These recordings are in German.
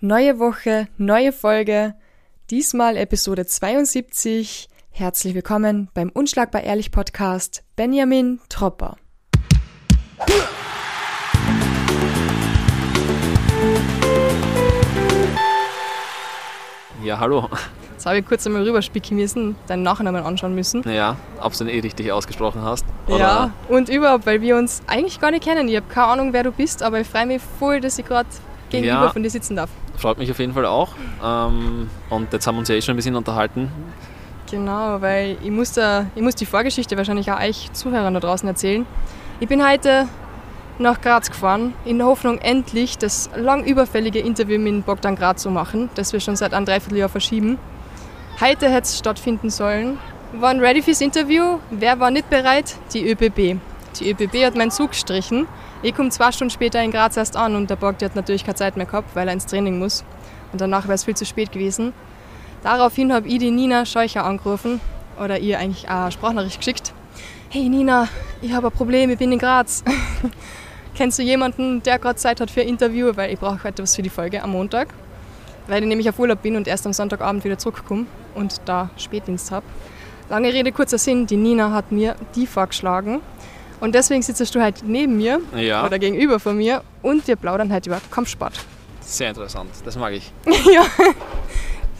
Neue Woche, neue Folge. Diesmal Episode 72. Herzlich willkommen beim Unschlagbar Ehrlich Podcast Benjamin Tropper. Ja, hallo. Jetzt habe ich kurz einmal rüberspicken müssen, deinen Nachnamen anschauen müssen. Ja, ob du ihn eh richtig ausgesprochen hast. Ja, und überhaupt, weil wir uns eigentlich gar nicht kennen. Ich habe keine Ahnung, wer du bist, aber ich freue mich voll, dass ich gerade gegenüber Ja. von dir sitzen darf. Freut mich auf jeden Fall auch. Ähm, und jetzt haben wir uns ja eh schon ein bisschen unterhalten. Genau, weil ich muss, da, ich muss die Vorgeschichte wahrscheinlich auch euch Zuhörern da draußen erzählen. Ich bin heute nach Graz gefahren, in der Hoffnung, endlich das lang überfällige Interview mit Bogdan Graz zu machen, das wir schon seit einem Dreivierteljahr verschieben. Heute hätte es stattfinden sollen. Waren ready fürs Interview. Wer war nicht bereit? Die ÖBB. Die ÖBB hat meinen Zug gestrichen. Ich komme zwei Stunden später in Graz erst an und der Bogdan hat natürlich keine Zeit mehr gehabt, weil er ins Training muss. Und danach wäre es viel zu spät gewesen. Daraufhin habe ich die Nina Scheucher angerufen oder ihr eigentlich eine Sprachnachricht geschickt. Hey Nina, ich habe ein Problem, ich bin in Graz. Kennst du jemanden, der gerade Zeit hat für ein Interview? Weil ich brauche heute was für die Folge am Montag. Weil ich nämlich auf Urlaub bin und erst am Sonntagabend wieder zurückkomme und da Spätdienst habe. Lange Rede, kurzer Sinn, die Nina hat mir die vorgeschlagen. Und deswegen sitzt du heute neben mir Ja, oder gegenüber von mir und wir plaudern heute über Kampfsport. sehr interessant. Das mag ich. ja.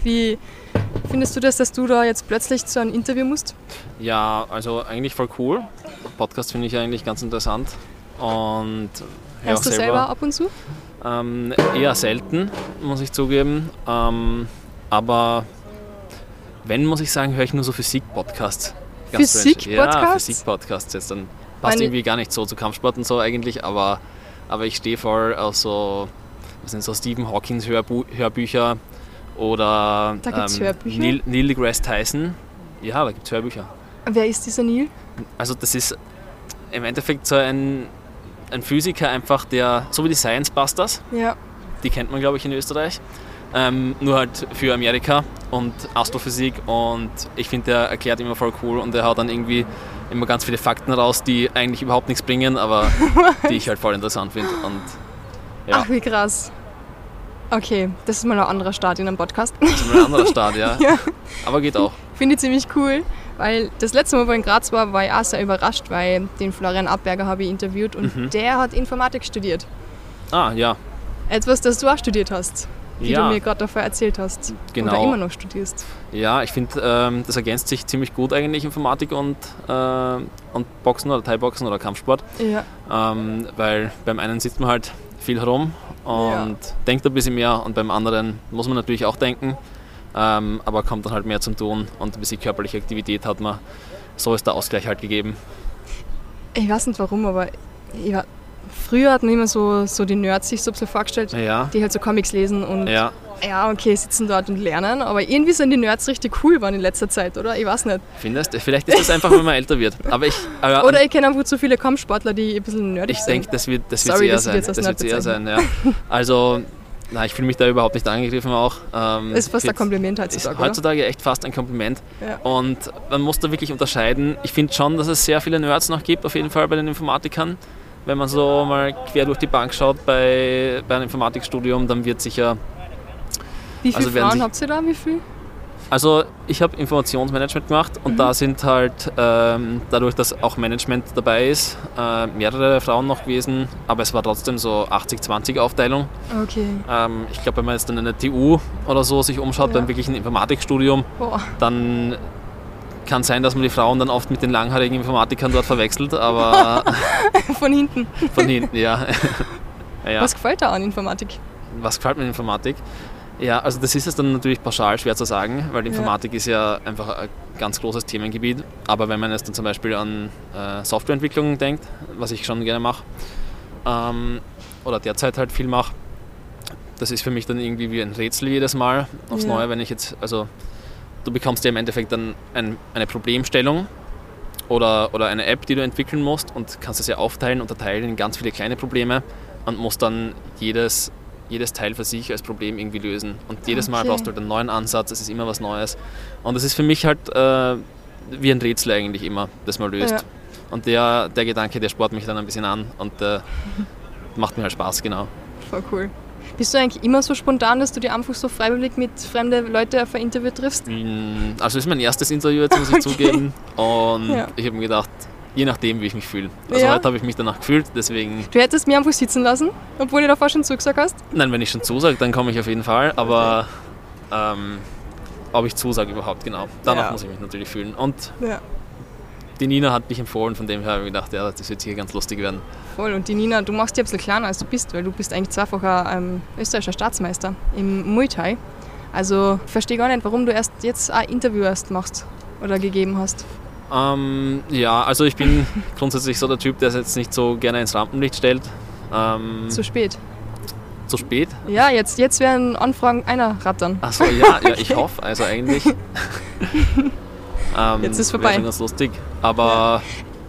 Wie findest du das, dass du da jetzt plötzlich zu einem Interview musst? Ja, also eigentlich voll cool. Podcast finde ich eigentlich ganz interessant. Und Hörst du selber ab und zu? Ähm, eher selten, muss ich zugeben. Ähm, aber wenn, muss ich sagen, höre ich nur so Physik-Podcasts. Strange. Ja, Physik-Podcasts? Physik-Podcasts jetzt dann. Passt Meine- irgendwie gar nicht so zu Kampfsport und so eigentlich, aber, aber ich stehe voll auf so, was sind so Stephen Hawkins Hörbu Hörbücher oder Da gibt's Hörbücher? Neil, Neil deGrasse Tyson. Ja, da gibt es Hörbücher. Wer ist dieser Neil? Also das ist im Endeffekt so ein, ein Physiker einfach, der, so wie die Science Busters, Ja. die kennt man, glaube ich, in Österreich. Ähm, nur halt für Amerika und Astrophysik und ich finde, der erklärt immer voll cool und er haut dann irgendwie immer ganz viele Fakten raus, die eigentlich überhaupt nichts bringen, aber die ich halt voll interessant finde. Ja, Ach, wie krass. Okay, das ist mal ein anderer Start in einem Podcast. das ist mal ein anderer Start, ja. Ja. Aber geht auch. Finde ich ziemlich cool, weil das letzte Mal, wo ich in Graz war, war ich auch sehr überrascht, weil den Florian Abberger habe ich interviewt und Mhm. der hat Informatik studiert. Ah, ja. Etwas, das du auch studiert hast, wie Ja. du mir gerade davor erzählt hast. Genau. Oder immer noch studierst. Ja, ich finde, ähm, das ergänzt sich ziemlich gut eigentlich, Informatik und, äh, und Boxen oder Thai-Boxen oder Kampfsport. Ja. Ähm, weil beim einen sitzt man halt viel herum und denkt ein bisschen mehr und beim anderen muss man natürlich auch denken, ähm, aber kommt dann halt mehr zum Tun und ein bisschen körperliche Aktivität hat man. So ist der Ausgleich halt gegeben. Ich weiß nicht warum, aber ich war, früher hat man immer so, so die Nerds sich so ein bisschen vorgestellt, Ja, die halt so Comics lesen und ja, ja, okay, sitzen dort und lernen, aber irgendwie sind die Nerds richtig cool geworden in letzter Zeit, oder? Ich weiß nicht. findest Vielleicht ist das einfach, wenn man älter wird. Aber ich, aber Oder ich kenne einfach zu viele Kampfsportler, die ein bisschen nerdig ich sind. denke, das wird das Sorry, eher ich sein. Das wird's eher sein, ja. Also, na, ich fühle mich da überhaupt nicht angegriffen auch. Ähm, ist fast ein Kompliment ist heutzutage, oder? heutzutage echt fast ein Kompliment. Ja. Und man muss da wirklich unterscheiden. Ich finde schon, dass es sehr viele Nerds noch gibt, auf jeden Fall bei den Informatikern. Wenn man so mal quer durch die Bank schaut bei, bei einem Informatikstudium, dann wird sicher. Wie viele also Frauen sich- habt ihr da? Wie viel? Also, ich habe Informationsmanagement gemacht und Mhm. da sind halt, ähm, dadurch, dass auch Management dabei ist, äh, mehrere Frauen noch gewesen, aber es war trotzdem so 80-20 Aufteilung. Okay. Ähm, ich glaube, wenn man jetzt dann in der TU oder so sich umschaut, Ja. beim wirklichen Informatikstudium, Boah. dann kann sein, dass man die Frauen dann oft mit den langhaarigen Informatikern dort verwechselt, aber Von hinten. von hinten, ja. ja. Was gefällt da an Informatik? Was gefällt mir in Informatik? Ja, also das ist es dann natürlich pauschal schwer zu sagen, weil die Ja. Informatik ist ja einfach ein ganz großes Themengebiet. Aber wenn man jetzt dann zum Beispiel an äh, Softwareentwicklung denkt, was ich schon gerne mache, ähm, oder derzeit halt viel mache, das ist für mich dann irgendwie wie ein Rätsel jedes Mal aufs Ja. Neue, wenn ich jetzt, also du bekommst ja im Endeffekt dann ein, eine Problemstellung oder, oder eine App, die du entwickeln musst und kannst es ja aufteilen, unterteilen in ganz viele kleine Probleme und musst dann jedes, jedes Teil für sich als Problem irgendwie lösen. Und jedes Mal Okay. brauchst du halt einen neuen Ansatz, es ist immer was Neues. Und das ist für mich halt äh, wie ein Rätsel eigentlich immer, das man löst. Ja. Und der, der Gedanke, der sport mich dann ein bisschen an und äh, macht mir halt Spaß, genau. Voll cool. Bist du eigentlich immer so spontan, dass du dir einfach so freiwillig mit fremden Leuten auf ein Interview triffst? Mm, Also es ist mein erstes Interview, jetzt muss ich zugeben. Und Ja. ich habe mir gedacht, je nachdem, wie ich mich fühle. Also Ja. heute habe ich mich danach gefühlt, deswegen, Du hättest mich einfach sitzen lassen, obwohl du davor schon zugesagt hast? nein, wenn ich schon zusage, dann komme ich auf jeden Fall. Aber ähm, ob ich zusage überhaupt, genau. Danach Ja. muss ich mich natürlich fühlen. Und Ja. Die Nina hat mich empfohlen, von dem her habe ich gedacht, ja, das wird hier ganz lustig werden. Voll. Und die Nina, du machst dich ein bisschen kleiner, als du bist, weil du bist eigentlich zweifacher ähm, österreichischer Staatsmeister im Muay Thai. Also ich verstehe gar nicht, warum du erst jetzt ein Interview erst machst oder gegeben hast. Ähm, ja, also ich bin grundsätzlich so der Typ, der es jetzt nicht so gerne ins Rampenlicht stellt. Ähm, Zu spät. zu spät? Ja, jetzt, jetzt werden Anfragen einer rattern. Achso, ja, ja, ich hoffe, also eigentlich. ähm, Jetzt ist vorbei. schon ganz lustig. Aber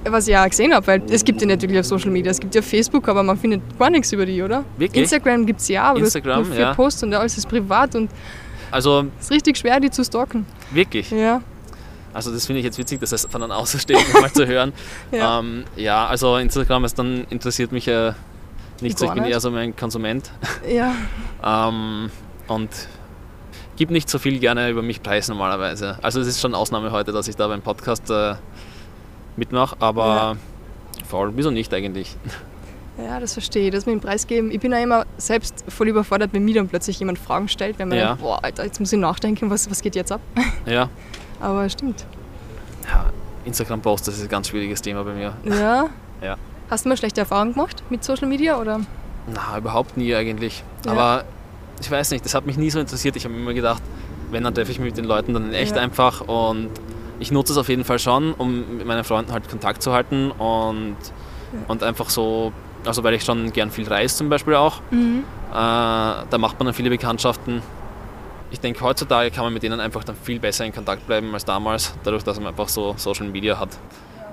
Was ich ja gesehen habe, weil es gibt ja nicht wirklich auf Social Media. Es gibt ja Facebook, aber man findet gar nichts über die, oder? Wirklich? Instagram gibt es ja, aber Instagram, nur vier ja. Posts und alles ist privat und also es ist richtig schwer, die zu stalken. wirklich. Ja, Also das finde ich jetzt witzig, das heißt von einem Außenstehenden mal zu hören. ja. Ja. Ähm, ja, also Instagram ist dann interessiert mich äh, nicht so, ich bin eher so mein Konsument. ja. Ähm, und gib nicht so viel gerne über mich preis normalerweise. Also es ist schon Ausnahme heute, dass ich da beim Podcast äh, mitmache, aber voll, wieso nicht eigentlich? Ja, das verstehe ich. Das mit dem Preis geben. Ich bin ja immer selbst voll überfordert, wenn mir dann plötzlich jemand Fragen stellt, wenn man Ja. denkt, boah, Alter, jetzt muss ich nachdenken, was, was geht jetzt ab? Ja, Aber stimmt. ja Instagram-Post, das ist ein ganz schwieriges Thema bei mir. Ja. Ja. Hast du mal schlechte Erfahrungen gemacht mit Social Media oder? Na, überhaupt nie eigentlich. Ja. Aber ich weiß nicht, das hat mich nie so interessiert. Ich habe immer gedacht, wenn, dann treffe ich mich mit den Leuten dann in echt Ja. einfach und ich nutze es auf jeden Fall schon, um mit meinen Freunden halt Kontakt zu halten und, und einfach so, also weil ich schon gern viel reise zum Beispiel auch, Mhm. äh, da macht man dann viele Bekanntschaften. Ich denke, heutzutage kann man mit denen einfach dann viel besser in Kontakt bleiben als damals, dadurch, dass man einfach so Social Media hat.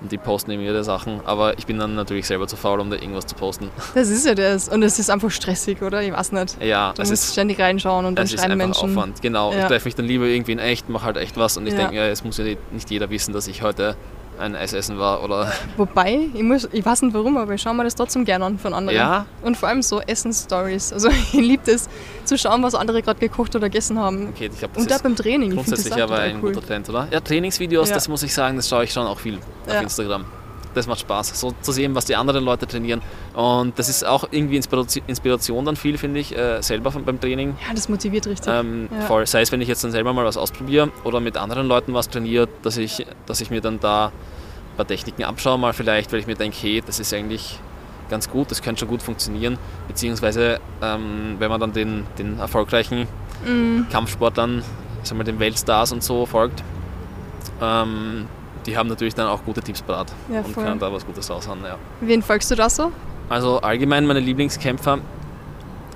Und die posten eben ihre Sachen. Aber ich bin dann natürlich selber zu faul, um da irgendwas zu posten. Das ist ja das. Und es ist einfach stressig, oder? Ich weiß nicht. Ja, Du es musst ist ständig reinschauen und dann es ist schreiben einfach Menschen. Aufwand, genau. Ja. Ich treffe mich dann lieber irgendwie in echt, mache halt echt was und ich Ja. denke, ja, es muss ja nicht jeder wissen, dass ich heute ein Eis essen war oder Wobei, ich, muss, ich weiß nicht warum, aber ich schaue mir das trotzdem gerne an von anderen. ja, Und vor allem so Essen-Stories. Also ich liebe es, zu schauen, was andere gerade gekocht oder gegessen haben. okay, ich glaube, das Und da beim Training. Ich finde das grundsätzlich aber ein cool. guter Trend, oder? Ja, Trainingsvideos, Ja. das muss ich sagen, das schaue ich schon auch viel auf Ja. Instagram. Das macht Spaß, so zu sehen, was die anderen Leute trainieren. Und das ist auch irgendwie Inspiration, dann viel, finde ich, äh, selber beim Training. Ja, das motiviert richtig. Ähm, Ja. voll. Sei es, wenn ich jetzt dann selber mal was ausprobiere oder mit anderen Leuten was trainiere, dass ich, dass ich mir dann da ein paar Techniken abschaue, mal vielleicht, weil ich mir denke, hey, das ist eigentlich ganz gut, das könnte schon gut funktionieren. Beziehungsweise, ähm, wenn man dann den, den erfolgreichen Mhm. Kampfsportlern, sagen wir den Weltstars und so folgt, ähm, die haben natürlich dann auch gute Tipps parat Ja, und können da was Gutes raushauen. Ja. Wen folgst du da so? Also allgemein meine Lieblingskämpfer.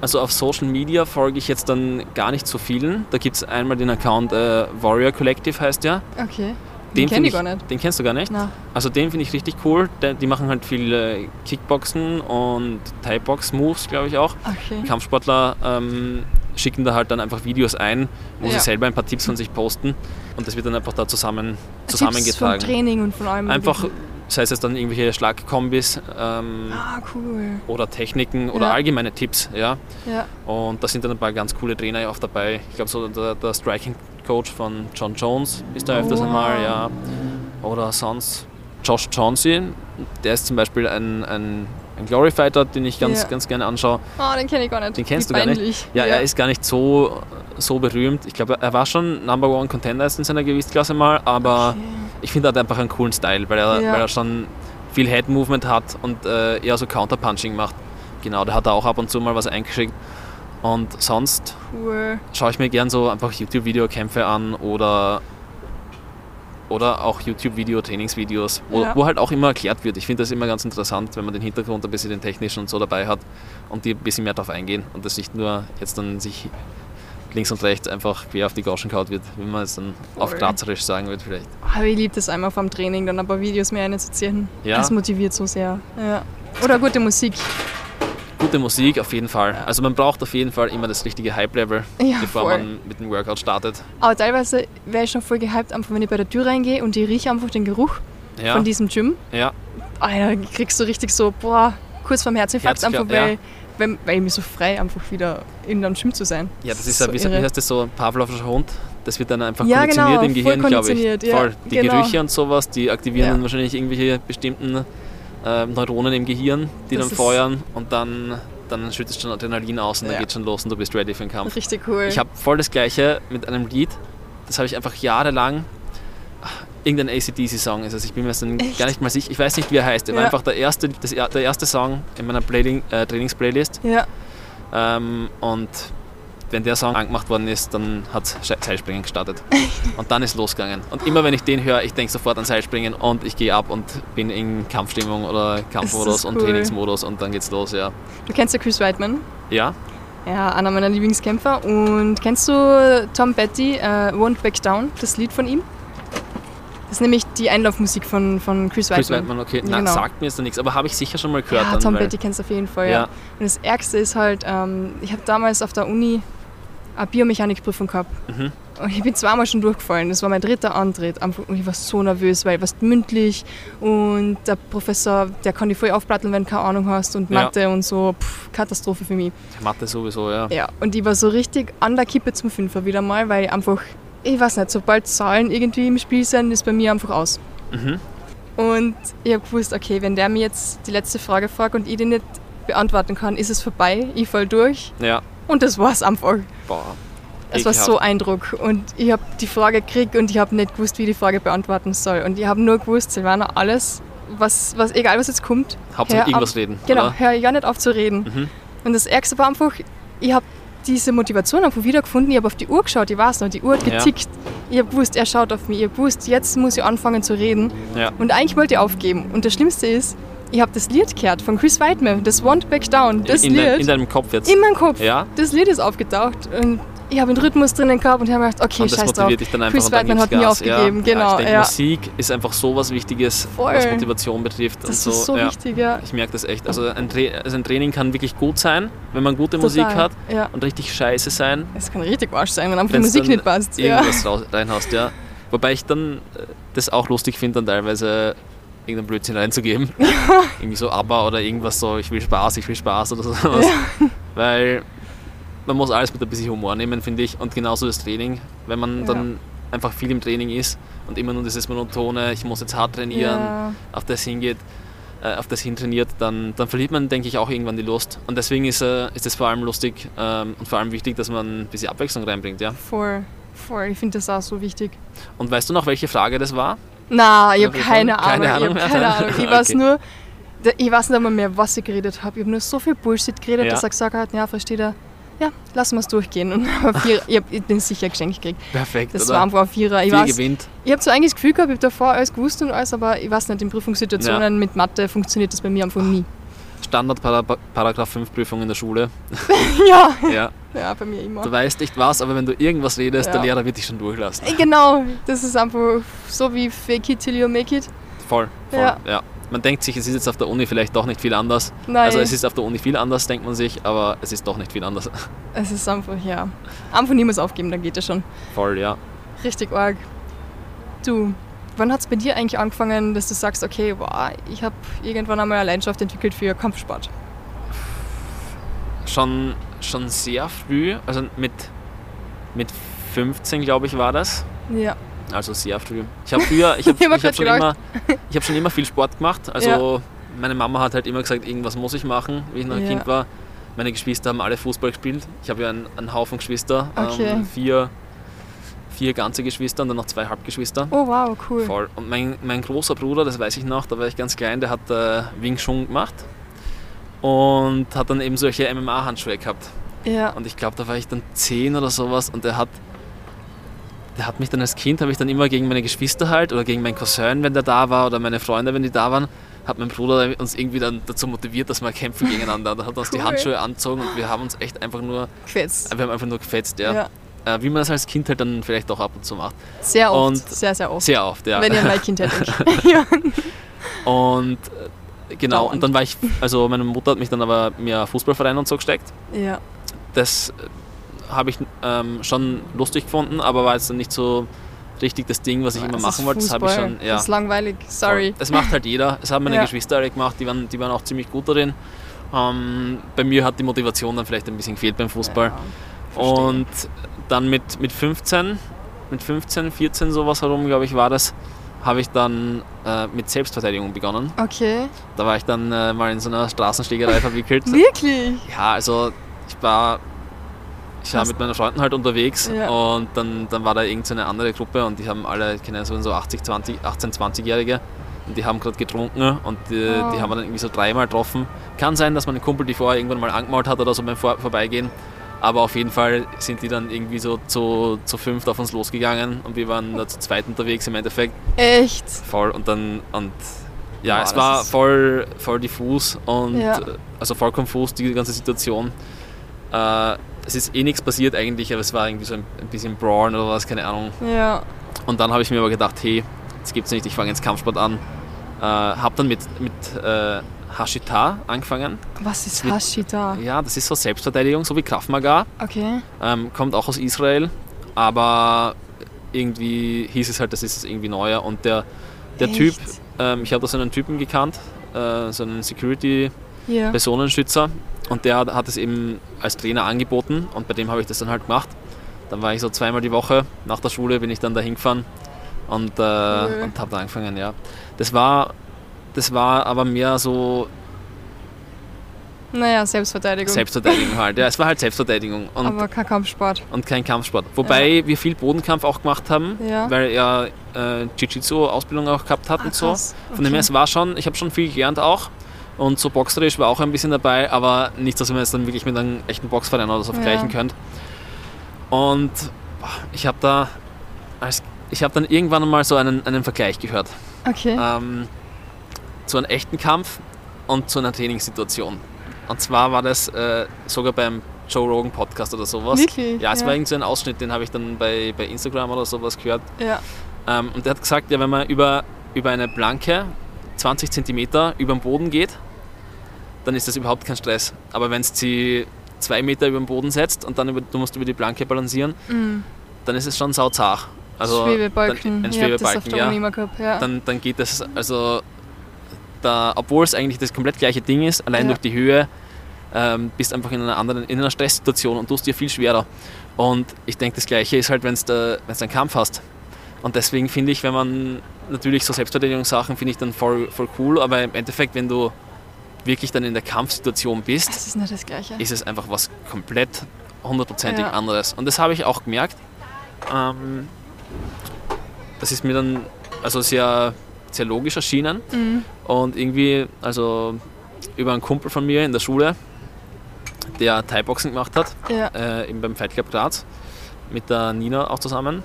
Also auf Social Media folge ich jetzt dann gar nicht so vielen. Da gibt es einmal den Account äh, Warrior Collective heißt der. Okay. Den Den kenne ich gar nicht. Den kennst du gar nicht? Na, Also den finde ich richtig cool. Die machen halt viel äh, Kickboxen und Thai-Box-Moves, glaube ich auch. okay. Kampfsportler ähm, schicken da halt dann einfach Videos ein, wo Ja. sie selber ein paar Tipps von sich posten und das wird dann einfach da zusammen, Tipps zusammengetragen. vom Training und von allem. Einfach, sei es jetzt dann irgendwelche Schlagkombis ähm, Ah, cool. oder Techniken oder Ja. allgemeine Tipps, ja. Ja. Und da sind dann ein paar ganz coole Trainer auch dabei. Ich glaube, so der, der Striking Coach von John Jones ist da öfters Wow. einmal, ja. Oder sonst Josh Chauncey, der ist zum Beispiel ein, ein, ein Glory Fighter, den ich ganz, Ja. ganz gerne anschaue. Ah, den kenne ich gar nicht. Den kennst Wie du gar nicht? peinlich. Ja, er ist gar nicht so, so berühmt. Ich glaube, er war schon Number One Contender in seiner Gewichtsklasse mal, aber Okay. ich finde, er hat einfach einen coolen Style, weil er, Ja. weil er schon viel Head Movement hat und äh, eher so Counterpunching macht. Genau, der hat da auch ab und zu mal was eingeschickt. Und sonst Cool. schaue ich mir gern so einfach YouTube-Videokämpfe an oder, oder auch YouTube-Video-Trainingsvideos, wo, Ja. wo halt auch immer erklärt wird. Ich finde das immer ganz interessant, wenn man den Hintergrund ein bisschen den technischen und so dabei hat und die ein bisschen mehr darauf eingehen und das nicht nur jetzt dann sich links und rechts einfach quer auf die Gauschen kaut wird, wie man es dann auf Voll. Grazerisch sagen wird vielleicht. Aber ich liebe das einmal vom Training, dann ein paar Videos mehr reinzuziehen. Ja. Das motiviert so sehr. Ja. Oder gute Musik. Gute Musik auf jeden Fall. Also man braucht auf jeden Fall immer das richtige Hype-Level, Ja, bevor voll. man mit dem Workout startet. Aber teilweise wäre ich schon voll gehypt, einfach wenn ich bei der Tür reingehe und ich rieche einfach den Geruch Ja, von diesem Gym. ja, Alter, kriegst du richtig so, boah, kurz vorm Herzinfarkt, Herzinfarkt, einfach weil, weil, weil ich mich so frei einfach wieder in einem Schwimm zu sein. Ja, das ist so ja, wie, heißt das so, Pavlovscher Hund? Das wird dann einfach Ja, konditioniert genau, im Gehirn, glaube ich. ja, Voll. Die genau. Gerüche und sowas, die aktivieren Ja. dann wahrscheinlich irgendwelche bestimmten äh, Neuronen im Gehirn, die Das dann feuern und dann, dann schüttest du schon Adrenalin aus und Ja. dann geht schon los und du bist ready für den Kampf. Richtig cool. Ich habe voll das gleiche mit einem Lied, das habe ich einfach jahrelang. ach, Irgendein ACDC-Song ist es, ich bin mir jetzt gar nicht mal sicher. Ich weiß nicht, wie er heißt. War Ja. einfach der erste, das, der erste Song in meiner äh, Trainings-Playlist. ja, Ähm, und wenn der Song angemacht worden ist, dann hat Seilspringen gestartet. Und dann ist losgegangen. Und immer wenn ich den höre, ich denke sofort an Seilspringen und ich gehe ab und bin in Kampfstimmung oder Kampfmodus das und cool. Trainingsmodus und dann geht's los, ja. du kennst ja Chris Weidman. Ja, Ja, einer meiner Lieblingskämpfer. Und kennst du Tom Petty, äh, Won't Back Down, das Lied von ihm? Das ist nämlich die Einlaufmusik von, von Chris Weidman. Chris Weidman, okay. Na, Genau. sagt mir jetzt nichts, aber habe ich sicher schon mal gehört. Ja, dann, Tom Petty kennst du auf jeden Fall, ja. Ja. Und das Ärgste ist halt, ähm, ich habe damals auf der Uni eine Biomechanikprüfung gehabt. Mhm. Und ich bin zweimal schon durchgefallen. Das war mein dritter Antritt. Und ich war so nervös, weil was mündlich und der Professor, der kann dich voll aufplatteln, wenn du keine Ahnung hast und Ja. Mathe und so. Pff, Katastrophe für mich. Mathe sowieso, ja. Ja, und ich war so richtig an der Kippe zum Fünfer wieder mal, weil ich einfach, ich weiß nicht, sobald Zahlen irgendwie im Spiel sind, ist bei mir einfach aus. Mhm. Und ich habe gewusst, okay, wenn der mir jetzt die letzte Frage fragt und ich die nicht beantworten kann, ist es vorbei, ich fall durch. Ja. Und das war's einfach. Boah. Es war so Eindruck. Und ich habe die Frage gekriegt und ich habe nicht gewusst, wie ich die Frage beantworten soll. Und ich habe nur gewusst, Silvana, alles, was, was, egal was jetzt kommt, Hauptsache irgendwas reden. genau, Oder? hör ja nicht auf zu reden. Mhm. Und das Ärgste war einfach, ich habe diese Motivation einfach wiedergefunden. Ich habe auf die Uhr geschaut, ich weiß noch, die Uhr hat Ja. getickt. Ich habe gewusst, er schaut auf mich. Ich habe gewusst, jetzt muss ich anfangen zu reden. Ja. Und eigentlich wollte ich aufgeben. Und das Schlimmste ist, ich habe das Lied gehört von Chris Weidman, das Won't Back Down, das in, Lied. dein, in deinem Kopf jetzt. in meinem Kopf. Ja. Das Lied ist aufgetaucht. Und ich habe den Rhythmus drinnen gehabt und habe mir gedacht, okay, und das scheiß drauf. motiviert dich dann einfach Chris und dann Weidman gibt's hat nie Gas. aufgegeben, ja. genau, Ja, ich denke, ja. Musik ist einfach so was Wichtiges, Voll. was Motivation betrifft. Das und ist so. so ja. wichtig, ja. Ich merke das echt. Also ein, also ein Training kann wirklich gut sein, wenn man gute Musik Total, hat Ja. und richtig scheiße sein, Es kann richtig Arsch sein, wenn einfach die Musik nicht passt. Ja. irgendwas raus, reinhaust. Ja. Wobei ich dann äh, das auch lustig finde, dann teilweise irgendeinen Blödsinn reinzugeben. Irgendwie so aber oder irgendwas so, ich will Spaß, ich will Spaß oder sowas. Weil man muss alles mit ein bisschen Humor nehmen, finde ich. Und genauso das Training. Wenn man Ja. dann einfach viel im Training ist und immer nur dieses monotone, ich muss jetzt hart trainieren, Ja. auf das hingeht, äh, auf das hintrainiert, dann, dann verliert man, denke ich, auch irgendwann die Lust. Und deswegen ist, äh, ist es vor allem lustig ähm, und vor allem wichtig, dass man ein bisschen Abwechslung reinbringt. Ja? Voll, voll. Ich finde das auch so wichtig. Und weißt du noch, welche Frage das war? Na, ich habe Ja, keine Ahnung. keine ich Ahnung habe mehr. keine Ahnung. Ich weiß Okay. nur, ich weiß nicht einmal mehr, was ich geredet habe. Ich habe nur so viel Bullshit geredet, Ja. dass er gesagt hat, ja, versteht er, ja, lassen wir es durchgehen. Und vier, ich habe den sicher geschenkt gekriegt. Perfekt, Das oder? war einfach ein Vierer. Ich, weiß, gewinnt. ich habe so eigentlich das Gefühl gehabt, ich habe davor alles gewusst und alles, aber ich weiß nicht, in Prüfungssituationen mit Mathe funktioniert das bei mir einfach nie. Standard -Para Paragraph 5 Prüfung in der Schule. ja, Ja. ja, bei mir immer. Du weißt nicht was, aber wenn du irgendwas redest, Ja. der Lehrer wird dich schon durchlassen. Ey, Genau, das ist einfach so wie Fake it till you make it. Voll, voll. Ja. Ja. Man denkt sich, es ist jetzt auf der Uni vielleicht doch nicht viel anders. Nein, Also es ist auf der Uni viel anders, denkt man sich, aber es ist doch nicht viel anders. es ist einfach, ja. Einfach niemals aufgeben, dann geht es schon. Voll, ja. Richtig arg. Du, wann hat es bei dir eigentlich angefangen, dass du sagst, okay, wow, ich habe irgendwann einmal eine Leidenschaft entwickelt für Kampfsport? Schon, schon sehr früh, also mit, mit 15 glaube ich war das. Ja. Also sehr früh. Ich habe früher, ich habe hab ich hab schon, immer, ich hab schon immer viel Sport gemacht. Also meine Mama hat halt immer gesagt, irgendwas muss ich machen, wie ich noch ein Ja. Kind war. Meine Geschwister haben alle Fußball gespielt. Ich habe ja einen, einen Haufen Geschwister. Okay. Ähm, vier, vier ganze Geschwister und dann noch zwei Halbgeschwister. Oh wow, cool. Voll. Und mein, mein großer Bruder, das weiß ich noch, da war ich ganz klein, der hat äh, Wing Chun gemacht und hat dann eben solche MMA-Handschuhe gehabt. Ja. Und ich glaube, da war ich dann zehn oder sowas und der hat, der hat mich dann als Kind, habe ich dann immer gegen meine Geschwister halt oder gegen meinen Cousin, wenn der da war oder meine Freunde, wenn die da waren, hat mein Bruder uns irgendwie dann dazu motiviert, dass wir kämpfen gegeneinander. Da hat er uns die Cool. Handschuhe angezogen und wir haben uns echt einfach nur, Gefetzt. wir haben einfach nur gefetzt, ja. Ja. Äh, wie man das als Kind halt dann vielleicht auch ab und zu macht. Sehr oft. Und- sehr, sehr oft. Sehr oft, ja. Wenn ihr an meine Kindheit denkt. ja. Und äh, genau, Dauernd. und dann war ich, also meine Mutter hat mich dann aber mir Fußballverein und so gesteckt. ja. Das äh, habe ich ähm, schon lustig gefunden, aber war jetzt dann nicht so richtig das Ding, was ich immer Das machen wollte. Das habe ich schon, ja. Das ist langweilig. Sorry. Das macht halt jeder. Das haben meine Ja. Geschwister alle gemacht, die waren, die waren auch ziemlich gut darin. Ähm, bei mir hat die Motivation dann vielleicht ein bisschen gefehlt beim Fußball. Ja, verstehe. und dann mit, mit 15, mit 15, 14 sowas herum, glaube ich, war das, habe ich dann äh, mit Selbstverteidigung begonnen. Okay. Da war ich dann äh, mal in so einer Straßenschlägerei verwickelt. Wirklich? Ja, also ich war, ich war mit meinen Freunden halt unterwegs Ja. und dann, dann war da irgendeine andere Gruppe und die haben alle, ich kenne so so 80, 20, 18, 20-Jährige und die haben gerade getrunken und die, Oh. die haben wir dann irgendwie so dreimal getroffen. Kann sein, dass man einen Kumpel die vorher irgendwann mal angemalt hat oder so beim Vor Vorbeigehen. Aber auf jeden Fall sind die dann irgendwie so zu, zu fünft auf uns losgegangen und wir waren da zu zweit unterwegs im Endeffekt Echt? voll und dann und ja, Boah, es war voll, voll diffus und Ja. also voll konfus die ganze Situation. Äh, es ist eh nichts passiert eigentlich, aber es war irgendwie so ein, ein bisschen Brawn oder was, keine Ahnung. Ja. Und dann habe ich mir aber gedacht, hey, das gibt's nicht, ich fange jetzt Kampfsport an. Äh, habe dann mit, mit äh, Hashita angefangen. Was ist Mit- Hashita? Ja, das ist so Selbstverteidigung, so wie Krav Maga. Okay. Ähm, kommt auch aus Israel, aber irgendwie hieß es halt, das ist irgendwie neuer. Und der, der Echt? Typ, ähm, ich habe da so einen Typen gekannt, äh, so einen Security-Personenschützer. Ja. Und der hat es eben als Trainer angeboten und bei dem habe ich das dann halt gemacht. Dann war ich so zweimal die Woche nach der Schule, bin ich dann da hingefahren und, äh, und habe da angefangen, ja. Das war, das war aber mehr so Naja, Selbstverteidigung. Selbstverteidigung halt. Ja, es war halt Selbstverteidigung und, aber kein Kampfsport. und kein Kampfsport. Wobei wir viel Bodenkampf auch gemacht haben, Ja. weil er äh, Jiu-Jitsu-Ausbildung auch gehabt hat Ah, und so. krass. Von dem her, Okay. es war schon, ich habe schon viel gelernt auch. Und so boxerisch war auch ein bisschen dabei, aber nichts, dass man jetzt dann wirklich mit einem echten Boxverein oder so Ja. vergleichen könnt. Und ich habe da, als, ich habe dann irgendwann mal so einen, einen Vergleich gehört. Okay. Ähm, zu einem echten Kampf und zu einer Trainingssituation. Und zwar war das äh, sogar beim Joe Rogan Podcast oder sowas. Wirklich? Ja, es Ja. war irgend so ein Ausschnitt, den habe ich dann bei, bei Instagram oder sowas gehört. Ja. Ähm, und der hat gesagt, ja, wenn man über, über eine Planke 20 cm über den Boden geht, dann ist das überhaupt kein Stress. Aber wenn es sie zwei Meter über den Boden setzt und dann über, du musst über die Planke balancieren, Mhm. dann ist es schon sauzach. Also Schwebebalken. Dann, ein Schwebebalken, ja. Gehabt. Ja. Dann, dann geht das, also da, obwohl es eigentlich das komplett gleiche Ding ist, allein Ja. durch die Höhe, ähm, bist einfach in einer anderen, in einer Stresssituation und tust dir viel schwerer. Und ich denke, das Gleiche ist halt, wenn du einen Kampf hast. Und deswegen finde ich, wenn man natürlich so Selbstverteidigungssachen finde ich dann voll, voll cool, aber im Endeffekt, wenn du wirklich dann in der Kampfsituation bist, das ist nicht das Gleiche. ist es einfach was komplett hundertprozentig Ja. anderes. Und das habe ich auch gemerkt. Ähm, das ist mir dann also sehr, sehr logisch erschienen. Mhm. Und irgendwie, also über einen Kumpel von mir in der Schule, der Thai-Boxen gemacht hat, Ja. äh, eben beim Fight Club Graz, mit der Nina auch zusammen,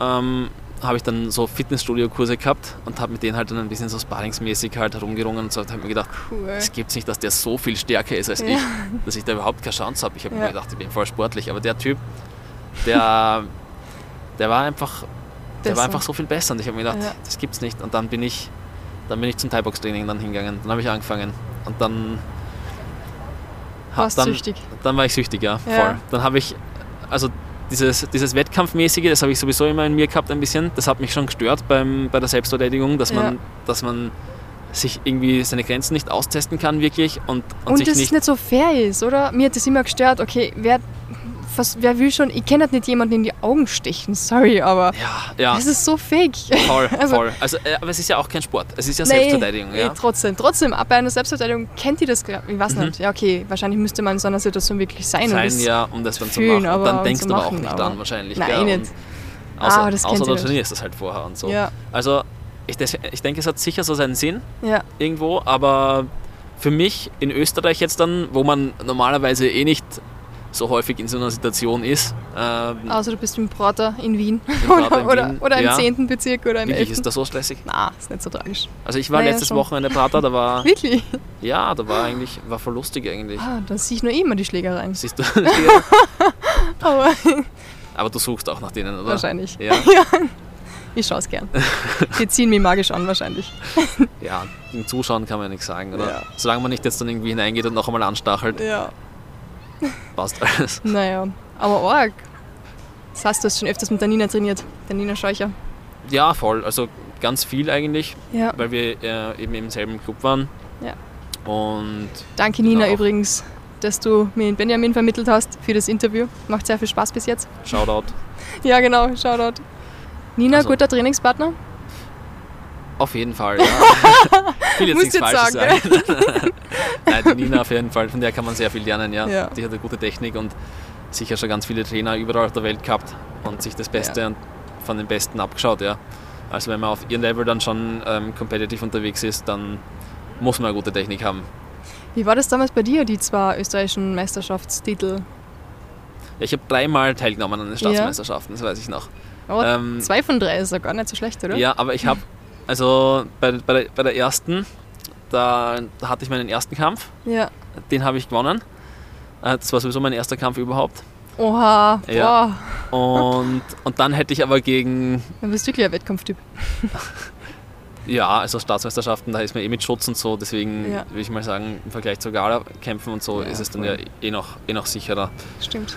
ähm, habe ich dann so Fitnessstudio-Kurse gehabt und habe mit denen halt dann ein bisschen so sparringsmäßig halt herumgerungen und so. habe mir gedacht, Cool. es gibt nicht, dass der so viel stärker ist als Ja. ich, dass ich da überhaupt keine Chance habe. Ich habe Ja. mir gedacht, ich bin voll sportlich, aber der Typ, der, der war einfach, der war einfach so viel besser und ich habe mir gedacht, Ja. das gibt's nicht. Und dann bin ich, dann bin ich zum Thai-Box-Training dann hingegangen. Dann habe ich angefangen und dann, Warst dann, süchtig. dann war ich süchtig, ja, Ja. voll. Dann habe ich, also dieses, dieses Wettkampfmäßige, das habe ich sowieso immer in mir gehabt ein bisschen. Das hat mich schon gestört beim, bei der Selbstverteidigung, dass man, Ja. dass man sich irgendwie seine Grenzen nicht austesten kann wirklich und, und, Und sich das nicht, nicht so fair ist, oder? Mir hat das immer gestört, okay, wer, was, wer will schon, ich kann halt nicht jemanden in die Augen stechen, sorry, aber ja, ja, das ist so fake. voll, also- voll. Also, äh, aber es ist ja auch kein Sport, es ist ja Nee, Selbstverteidigung. eh, Ja. trotzdem, trotzdem, aber bei einer Selbstverteidigung kennt ihr das, ich weiß Mhm. nicht, ja okay, wahrscheinlich müsste man in so einer Situation wirklich sein. und Sein, das, ja, um das dann zu machen. Und aber- dann und denkst du aber auch nicht aber- dran wahrscheinlich. Nein, gell? nicht. Und Außer, Ah, das außer du nicht. trainierst das halt vorher und so. Ja, Also ich, ich denke, es hat sicher so seinen Sinn ja, irgendwo, aber für mich in Österreich jetzt dann, wo man normalerweise eh nicht so häufig in so einer Situation ist, ähm, außer du bist im Prater in Wien Prater oder, in Wien, oder im ja. 10. Bezirk oder im wirklich 11. ist das so stressig. Na, ist nicht so tragisch. Also ich war Naja, letztes schon. Wochenende Prater, da war, Wirklich? ja, da war eigentlich, war voll lustig eigentlich. Ah, da sehe ich nur immer die Schlägereien. Siehst du? Aber aber du suchst auch nach denen, oder? wahrscheinlich. Ja, Ich schaue es gern. Die ziehen mich magisch an wahrscheinlich. ja, gegen Zuschauen kann man ja nichts sagen, oder? Ja. Solange man nicht jetzt dann irgendwie hineingeht und noch einmal anstachelt, Ja. passt alles. Naja, aber arg. Das heißt, du hast schon öfters mit der Nina trainiert, der Nina Scheucher. Ja, voll. Also ganz viel eigentlich, Ja. weil wir äh, eben im selben Club waren. Ja. Und Danke Nina Genau. übrigens, dass du mir den Benjamin vermittelt hast für das Interview. Macht sehr viel Spaß bis jetzt. Shoutout. Ja, genau, Shoutout. Nina, Also- guter Trainingspartner? Auf jeden Fall, ja. ich will jetzt nichts Falsches sagen, sagen. Nein, die Nina auf jeden Fall, von der kann man sehr viel lernen, ja. Ja. Die hat eine gute Technik und sicher schon ganz viele Trainer überall auf der Welt gehabt und sich das Beste Ja. von den Besten abgeschaut, ja. Also wenn man auf ihrem Level dann schon ähm, competitive unterwegs ist, dann muss man eine gute Technik haben. Wie war das damals bei dir, die zwei österreichischen Meisterschaftstitel? Ja, ich habe dreimal teilgenommen an den Staatsmeisterschaften, das weiß ich noch. Aber Ähm, zwei von drei ist ja gar nicht so schlecht, oder? Ja, aber ich habe, also bei, bei, der, bei der ersten, da, da hatte ich meinen ersten Kampf, Ja. den habe ich gewonnen. Äh, Das war sowieso mein erster Kampf überhaupt. Oha, Ja. boah. Und, und dann hätte ich aber gegen, Dann bist du wirklich ein Wettkampftyp. ja, also Staatsmeisterschaften, da ist man eh mit Schutz und so, deswegen Ja. würde ich mal sagen, im Vergleich zu Gala-Kämpfen und so Ja, ist es dann voll. ja eh noch, eh noch sicherer. Stimmt.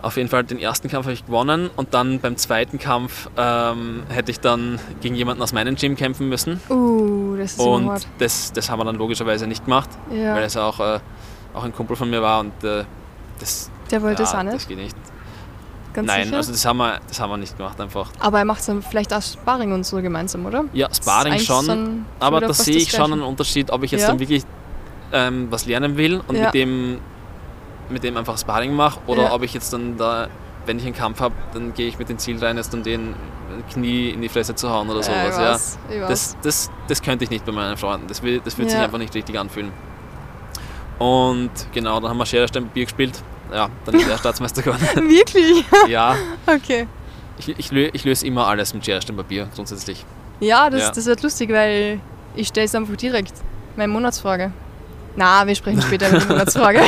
Auf jeden Fall den ersten Kampf habe ich gewonnen und dann beim zweiten Kampf ähm, hätte ich dann gegen jemanden aus meinem Gym kämpfen müssen. Uh, das ist Und hart. das, das haben wir dann logischerweise nicht gemacht, weil Ja, es auch, äh, auch ein Kumpel von mir war und äh, das, der wollte ja, es auch das nicht. geht nicht. Ganz Nein, sicher. also das haben, wir, das haben wir nicht gemacht einfach. Aber er macht dann vielleicht auch Sparring und so gemeinsam, oder? Ja, Das Sparring schon, dann aber da sehe das ich schon einen Unterschied, ob ich jetzt Ja? dann wirklich ähm, was lernen will und mit, dem, mit dem einfach Sparring mache oder Ja. ob ich jetzt dann da, wenn ich einen Kampf habe, dann gehe ich mit dem Ziel rein, jetzt dann den Knie in die Fresse zu hauen oder Ja, sowas. ja. weiß, weiß. Das, das, das könnte ich nicht bei meinen Freunden. Das, will, das wird sich Ja. einfach nicht richtig anfühlen. Und genau, dann haben wir Schere, Stein, Papier gespielt. Ja, dann ist er Staatsmeister geworden. Wirklich? ja, Okay. ich, ich, lö, ich löse immer alles mit Schere, Stein, Papier grundsätzlich. Ja, das, Ja. das wird lustig, weil ich stelle es einfach direkt. Meine Monatsfrage. Na, wir sprechen später über die Monatsfrage.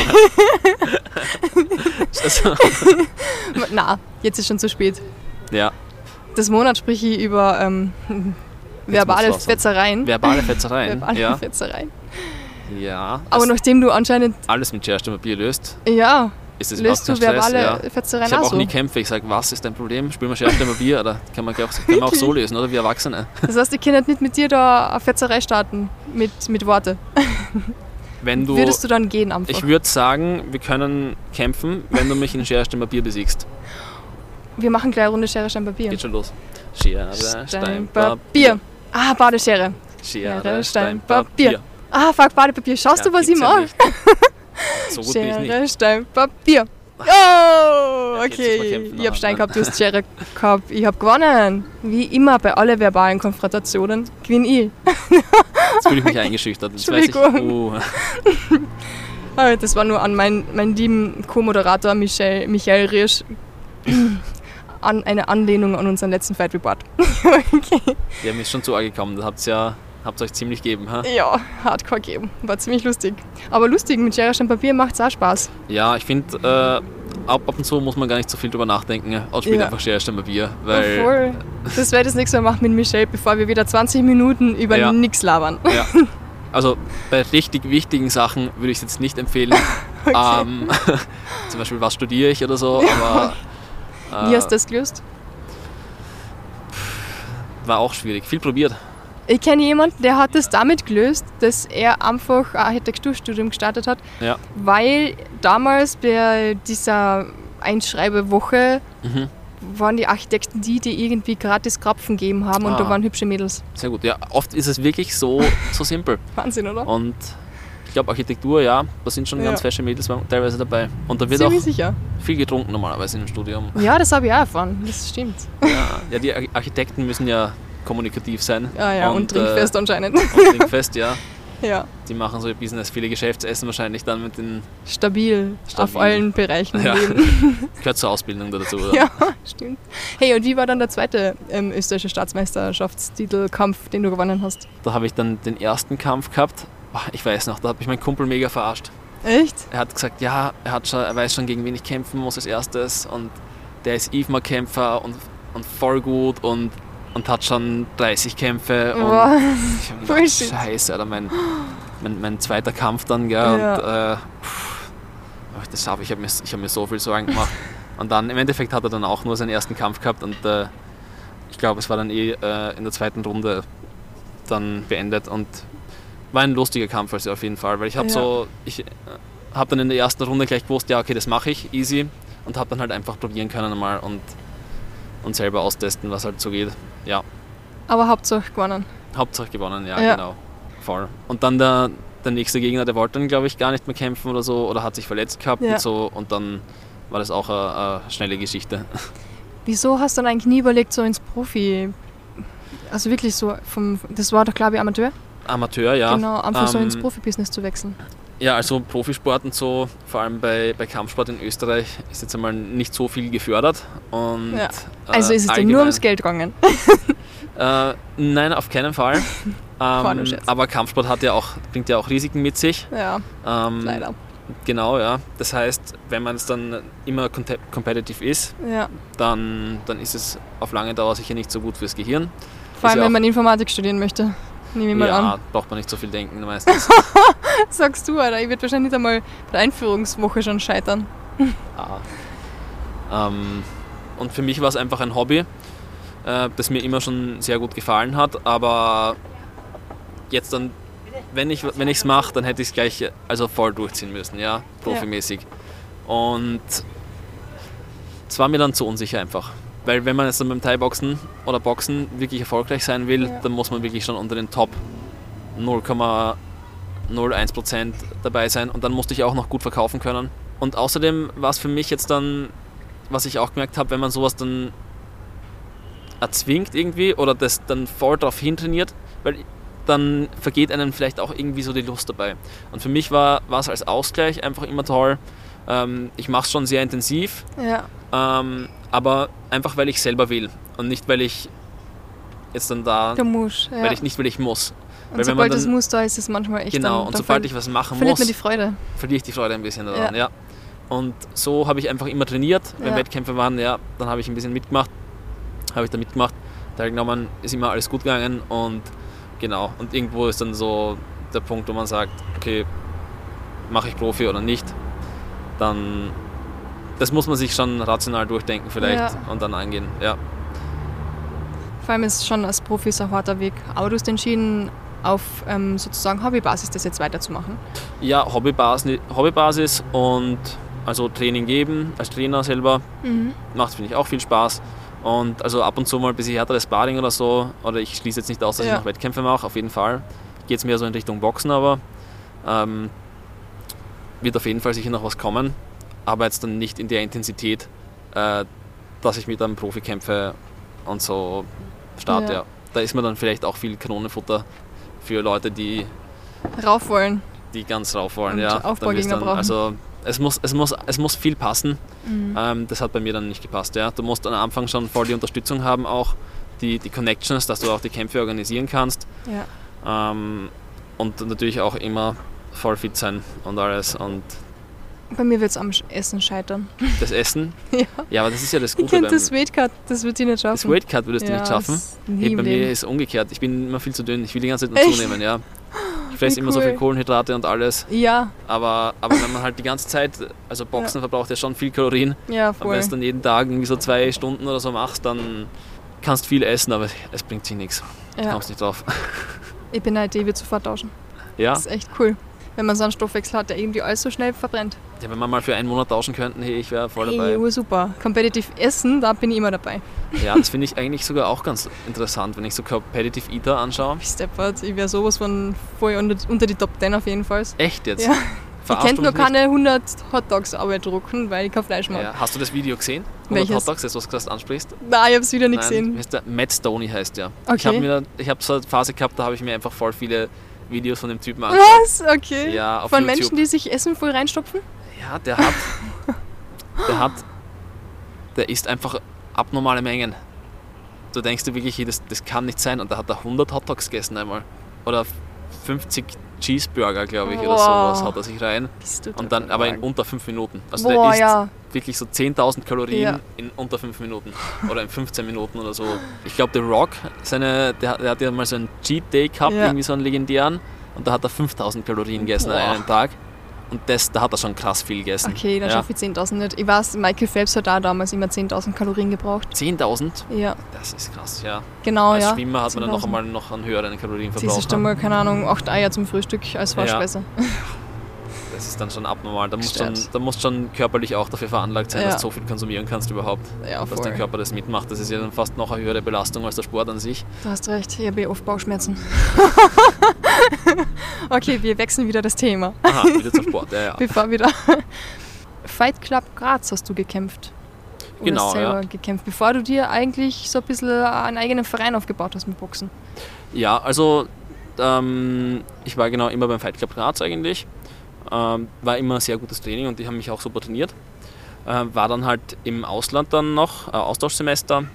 Also, Na, jetzt ist schon zu spät. ja, Das Monat spreche ich über ähm, verbale Fetzereien. verbale Fetzereien. Verbale ja, Fetzereien. ja. Aber nachdem du anscheinend, alles mit Papier löst, ja, ist das löst du kein Stress. verbale Ja. Fetzereien Ich habe auch nie Kämpfe. Ich sage, was ist dein Problem? Spielen wir Papier? Oder kann man, auch, kann man auch so lösen, oder wie Erwachsene? Das heißt, ich kann nicht mit dir da eine Fetzerei starten, mit, mit Worte. Wenn du, Würdest du dann gehen einfach? ich würde sagen, wir können kämpfen, wenn du mich in Schere, Stein, Papier besiegst. Wir machen gleich eine Runde Schere, Stein, Papier. Geht schon los. Schere, Stein, Papier. Ah, Badeschere. Schere, Stein, Papier. Ah, fuck, Badepapier. Schaust du, was ich mache? So gut. Schere, Stein, Papier. Oh, jetzt okay. Ich hab nachher, Stein ne? gehabt, du hast Schere gehabt. Ich hab gewonnen. Wie immer bei allen verbalen Konfrontationen gewinne ich. Jetzt fühle ich mich eingeschüchtert. Jetzt weiß ich, oh, Das war nur an meinen, meinen lieben Co-Moderator Michael, Michael Riersch. An eine Anlehnung an unseren letzten Fight Report. okay. ja, mir ist schon zu arg gekommen. Da habt ihr ja habt euch ziemlich gegeben. Ha? Ja, Hardcore geben. War ziemlich lustig. Aber lustig, mit Schere, Stein, Papier macht es auch Spaß. Ja, ich finde, äh, ab, ab und zu muss man gar nicht so viel drüber nachdenken. Ausspielt Ja. einfach Schere, Stein, Papier. Weil, Voll. Das werde ich das nächste Mal machen mit Michelle, bevor wir wieder 20 Minuten über Ja. nichts labern. ja. Also bei richtig wichtigen Sachen würde ich es jetzt nicht empfehlen. Ähm, zum Beispiel, was studiere ich oder so, aber Wie äh, hast du das gelöst? war auch schwierig. Viel probiert. Ich kenne jemanden, der hat das damit gelöst, dass er einfach ein Architekturstudium gestartet hat, Ja. weil damals bei dieser Einschreibewoche Mhm. waren die Architekten die, die irgendwie gratis Krapfen gegeben haben und Ah. da waren hübsche Mädels. Sehr gut. Ja, oft ist es wirklich so, so simpel. Wahnsinn, oder? Und ich glaube, Architektur, ja, da sind schon Ja. ganz fesche Mädels teilweise dabei. Und da wird auch Ziemlich sicher. viel getrunken normalerweise im Studium. Ja, das habe ich auch erfahren. Das stimmt. Ja, ja die Ar- Architekten müssen ja kommunikativ sein. Ja, ja, und, trinkfest anscheinend. Äh, und trinkfest, ja. ja, Die machen so ihr Business, viele Geschäftsessen wahrscheinlich dann mit den. stabil, auf Stabil. allen Bereichen Ja. Leben. Gehört zur Ausbildung dazu, oder? Ja, stimmt. Hey, und wie war dann der zweite ähm, österreichische Staatsmeisterschaftstitelkampf, den du gewonnen hast? Da habe ich dann den ersten Kampf gehabt. Ich weiß noch, da habe ich meinen Kumpel mega verarscht. Echt? Er hat gesagt, ja, er, hat schon, er weiß schon, gegen wen ich kämpfen muss als erstes. Und der ist IFMA-Kämpfer und, und voll gut und, und hat schon 30 Kämpfe. Und Boah. ich habe gedacht, scheiße, Alter, mein, mein, mein zweiter Kampf dann, gell. Ja. Und äh, pff, das habe ich, habe mir, ich hab mir so viel Sorgen gemacht. und dann im Endeffekt hat er dann auch nur seinen ersten Kampf gehabt und äh, ich glaube, es war dann eh äh, in der zweiten Runde dann beendet und war ein lustiger Kampf also auf jeden Fall, weil ich habe Ja. so, ich äh, habe dann in der ersten Runde gleich gewusst, ja okay, das mache ich, easy und habe dann halt einfach probieren können mal und, und selber austesten, was halt so geht. Ja, Aber Hauptsache gewonnen. Hauptsache gewonnen, ja, Ja. genau, voll. Und dann der, der nächste Gegner, der wollte dann glaube ich gar nicht mehr kämpfen oder so oder hat sich verletzt gehabt Ja. und so und dann war das auch eine, eine schnelle Geschichte. Wieso hast du dann eigentlich nie überlegt, so ins Profi... Also wirklich so, vom, das war doch glaube ich Amateur? Amateur, ja. genau, einfach so Ähm, ins Profibusiness zu wechseln. Ja, also Profisport und so, vor allem bei, bei Kampfsport in Österreich, ist jetzt einmal nicht so viel gefördert. Und, Ja. Also äh, ist es dir nur ums Geld gegangen? Äh, nein, auf keinen Fall. Ähm, aber Kampfsport hat ja auch, bringt ja auch Risiken mit sich. Ja, Ähm, leider. Genau, ja. Das heißt, wenn man es dann immer competitive ist, Ja. dann, dann ist es auf lange Dauer sicher nicht so gut fürs Gehirn. Vor allem, ja wenn man Informatik studieren möchte. Nehme ich mal ja, an. braucht man nicht so viel denken meistens. Sagst du, Alter, ich würde wahrscheinlich nicht einmal bei der Einführungswoche schon scheitern. Ah. Ähm, und für mich war es einfach ein Hobby, äh, das mir immer schon sehr gut gefallen hat, aber jetzt dann, wenn ich es mache, dann hätte ich es gleich also voll durchziehen müssen, ja, profimäßig. Und es war mir dann zu unsicher einfach. Weil wenn man jetzt dann beim Thai-Boxen oder Boxen wirklich erfolgreich sein will, Ja. dann muss man wirklich schon unter den Top 0,01% dabei sein und dann musste ich auch noch gut verkaufen können. Und außerdem war es für mich jetzt dann, was ich auch gemerkt habe, wenn man sowas dann erzwingt irgendwie oder das dann voll darauf hintrainiert, weil dann vergeht einem vielleicht auch irgendwie so die Lust dabei. Und für mich war war es als Ausgleich einfach immer toll. Ähm, ich mache es schon sehr intensiv, Ja, ähm, aber einfach weil ich selber will und nicht weil ich jetzt dann da, du musst. Ja. weil ich nicht weil ich muss. und weil sobald das dann- muss, da ist es manchmal echt genau, dann, und sobald ich was machen verliert muss, man die Freude. verliere ich die Freude ein bisschen daran, ja. Und so habe ich einfach immer trainiert. Wenn Ja. Wettkämpfe waren, ja, dann habe ich ein bisschen mitgemacht. Habe ich da mitgemacht, teilgenommen, ist immer alles gut gegangen und genau. Und irgendwo ist dann so der Punkt, wo man sagt, okay, mache ich Profi oder nicht. Dann, das muss man sich schon rational durchdenken vielleicht Ja. und dann angehen, ja. Vor allem ist es schon als Profi ein harter Weg. Aber du hast entschieden, auf ähm, sozusagen Hobbybasis das jetzt weiterzumachen. Ja, Hobbybasis, Hobbybasis und also Training geben als Trainer selber Mhm. macht, finde ich, auch viel Spaß. Und also ab und zu mal ein bisschen härteres Sparring oder so. Oder ich schließe jetzt nicht aus, dass Ja. ich noch Wettkämpfe mache, auf jeden Fall. Geht es mehr so in Richtung Boxen, aber ähm, wird auf jeden Fall sicher noch was kommen. Aber jetzt dann nicht in der Intensität, äh, dass ich mit einem Profi kämpfe und so starte. Ja. Ja. Da ist mir dann vielleicht auch viel Kanonenfutter für Leute, die, Rauf wollen. die ganz rauf wollen. Und ja. Aufbaugegner Dann, brauchen. also es muss, es, muss, es muss viel passen. Mhm. Ähm, das hat bei mir dann nicht gepasst. Ja. Du musst am Anfang schon voll die Unterstützung haben, auch die, die Connections, dass du auch die Kämpfe organisieren kannst. Ja. Ähm, und natürlich auch immer voll fit sein und alles. Und Bei mir wird es am Essen scheitern. das Essen, ja. ja, aber das ist ja das Ich Gute könnte beim das Weightcut, das wird sie nicht das schaffen. Weightcut würdest du ja, nicht schaffen. Hey, bei Leben. mir ist es umgekehrt. Ich bin immer viel zu dünn. Ich will die ganze Zeit nur Echt? zunehmen, ja. Ich fresse Wie immer so cool. viel Kohlenhydrate und alles. Ja, Aber, aber wenn man halt die ganze Zeit, also Boxen verbraucht ja schon viel Kalorien. ja, Und wenn voll. du dann jeden Tag irgendwie so zwei Stunden oder so machst, dann kannst viel essen, aber es bringt sich nichts. Du Ja. kommst nicht drauf. Ich bin halt, ich will sofort tauschen. Ja? Das ist echt cool. Wenn man so einen Stoffwechsel hat, der irgendwie alles so schnell verbrennt. ja, wenn wir mal für einen Monat tauschen könnten, hey, ich wäre voll dabei. Hey, ursuper. Competitive Essen, da bin ich immer dabei. Ja, das finde ich eigentlich sogar auch ganz interessant, wenn ich so Competitive Eater anschaue. Ich steppert, ich wäre sowas von voll unter, unter die Top 10 auf jeden Fall. Echt jetzt? Ja. Ich könnte nur keine 100 Hotdogs aber drucken, weil ich kein Fleisch mag. Ja. Hast du das Video gesehen? 100 Welches? Hotdogs, das was du gerade ansprichst? Nein, ich habe es wieder nicht Nein, gesehen. Matt Stoney heißt der. Ich Okay. ich habe so eine Phase gehabt, da habe ich mir einfach voll viele Videos von dem Typen angeschaut. Was? Okay. Ja, Von YouTube. Menschen, die sich Essen voll reinstopfen? Ja, der hat, der hat, der isst einfach abnormale Mengen. Du denkst dir wirklich, das, das kann nicht sein. Und da hat er 100 Hotdogs gegessen einmal. Oder 50 Cheeseburger, glaube ich, oder Boah. sowas hat er sich rein. Bist du Und dann, aber in unter 5 Minuten. Also Boah, der isst ja. wirklich so 10.000 Kalorien Ja. in unter 5 Minuten. Oder in 15 Minuten oder so. Ich glaube, The Rock, seine, der, der hat ja mal so einen Cheat Day gehabt, Ja. irgendwie so einen legendären. Und da hat er 5000 Kalorien gegessen Boah. an einem Tag. Und das, da hat er schon krass viel gegessen. Okay, dann ja. schaffe ich 10.000 nicht. Ich weiß, Michael Phelps hat da damals immer 10.000 Kalorien gebraucht. 10.000? Ja, Das ist krass, ja. genau, Als ja. Schwimmer hat man dann noch 10.000. einmal noch einen höheren Kalorienverbrauch. Siehst du ne? mal, keine Ahnung, 8 Eier zum Frühstück als Vorspeise. Das ist dann schon abnormal. Da musst, schon, da musst schon körperlich auch dafür veranlagt sein, Ja. dass du so viel konsumieren kannst überhaupt. Ja, dass dein. Körper das mitmacht. Das ist ja dann fast noch eine höhere Belastung als der Sport an sich. Du hast recht, ich habe eh oft Bauchschmerzen. okay, wir wechseln wieder das Thema. Aha, wieder zum Sport, ja, ja. Bevor wieder. Fight Club Graz hast du gekämpft. Oder Genau, selber ja. gekämpft, bevor du dir eigentlich so ein bisschen einen eigenen Verein aufgebaut hast mit Boxen. Ja, also ähm, ich war genau immer beim Fight Club Graz eigentlich. Ähm, war immer ein sehr gutes Training und die haben mich auch super trainiert. Äh, war dann halt im Ausland dann noch, äh, Austauschsemester.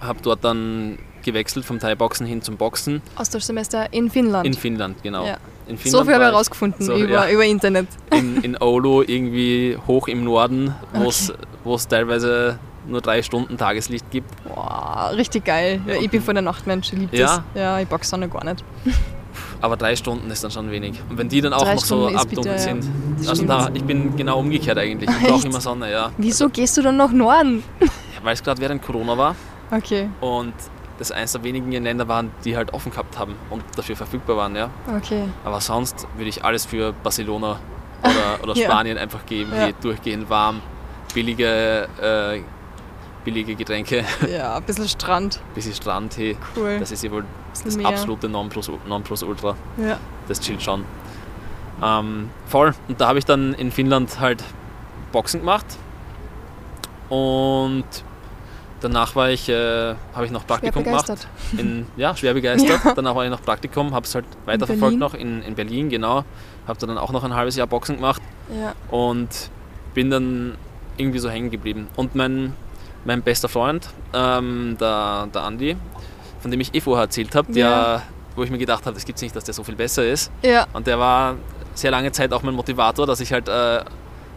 Habe dort dann gewechselt vom Thai-Boxen hin zum Boxen Austauschsemester in Finnland. in Finnland, genau. Ja. In so Finnland viel habe ich herausgefunden so, über, ja. über Internet. in, in Oulu irgendwie hoch im Norden, wo es teilweise nur drei Stunden Tageslicht gibt. Boah, richtig geil. Ja, ich bin von der Nachtmensch, ich liebe Ja? das. Ja, ich boxe auch noch gar nicht. Aber drei Stunden ist dann schon wenig. Und wenn die dann auch Drei noch so Stunden bitter, ja. sind. Also da, ich bin genau umgekehrt eigentlich. Ich brauche immer Sonne, ja. Wieso gehst du dann nach Norden? Weil es gerade während Corona war Okay, und das eines der wenigen Länder waren, die halt offen gehabt haben und dafür verfügbar waren, ja. okay. Aber sonst würde ich alles für Barcelona oder, oder Ja. Spanien einfach geben. Ja. Durchgehend warm, billige, äh, billige Getränke, Ja, ein bisschen Strand. bisschen Strandtee. Cool. Das ist ja wohl Ein das Meer. absolute Nonplus, Nonplusultra. Ja. Das chillt schon. Ähm, voll. Und da habe ich dann in Finnland halt Boxen gemacht. Und danach war ich, äh, habe ich noch Praktikum gemacht. begeistert. In, ja, schwer begeistert. Ja. Danach war ich noch Praktikum, habe es halt weiterverfolgt Berlin? noch in, in Berlin, genau. Habe dann auch noch ein halbes Jahr Boxen gemacht Ja. und bin dann irgendwie so hängen geblieben. Und mein, mein bester Freund, ähm, der, der Andi, von dem ich eh vorher erzählt habe, Ja. wo ich mir gedacht habe, das gibt es nicht, dass der so viel besser ist. Ja. Und der war sehr lange Zeit auch mein Motivator, dass ich halt, äh,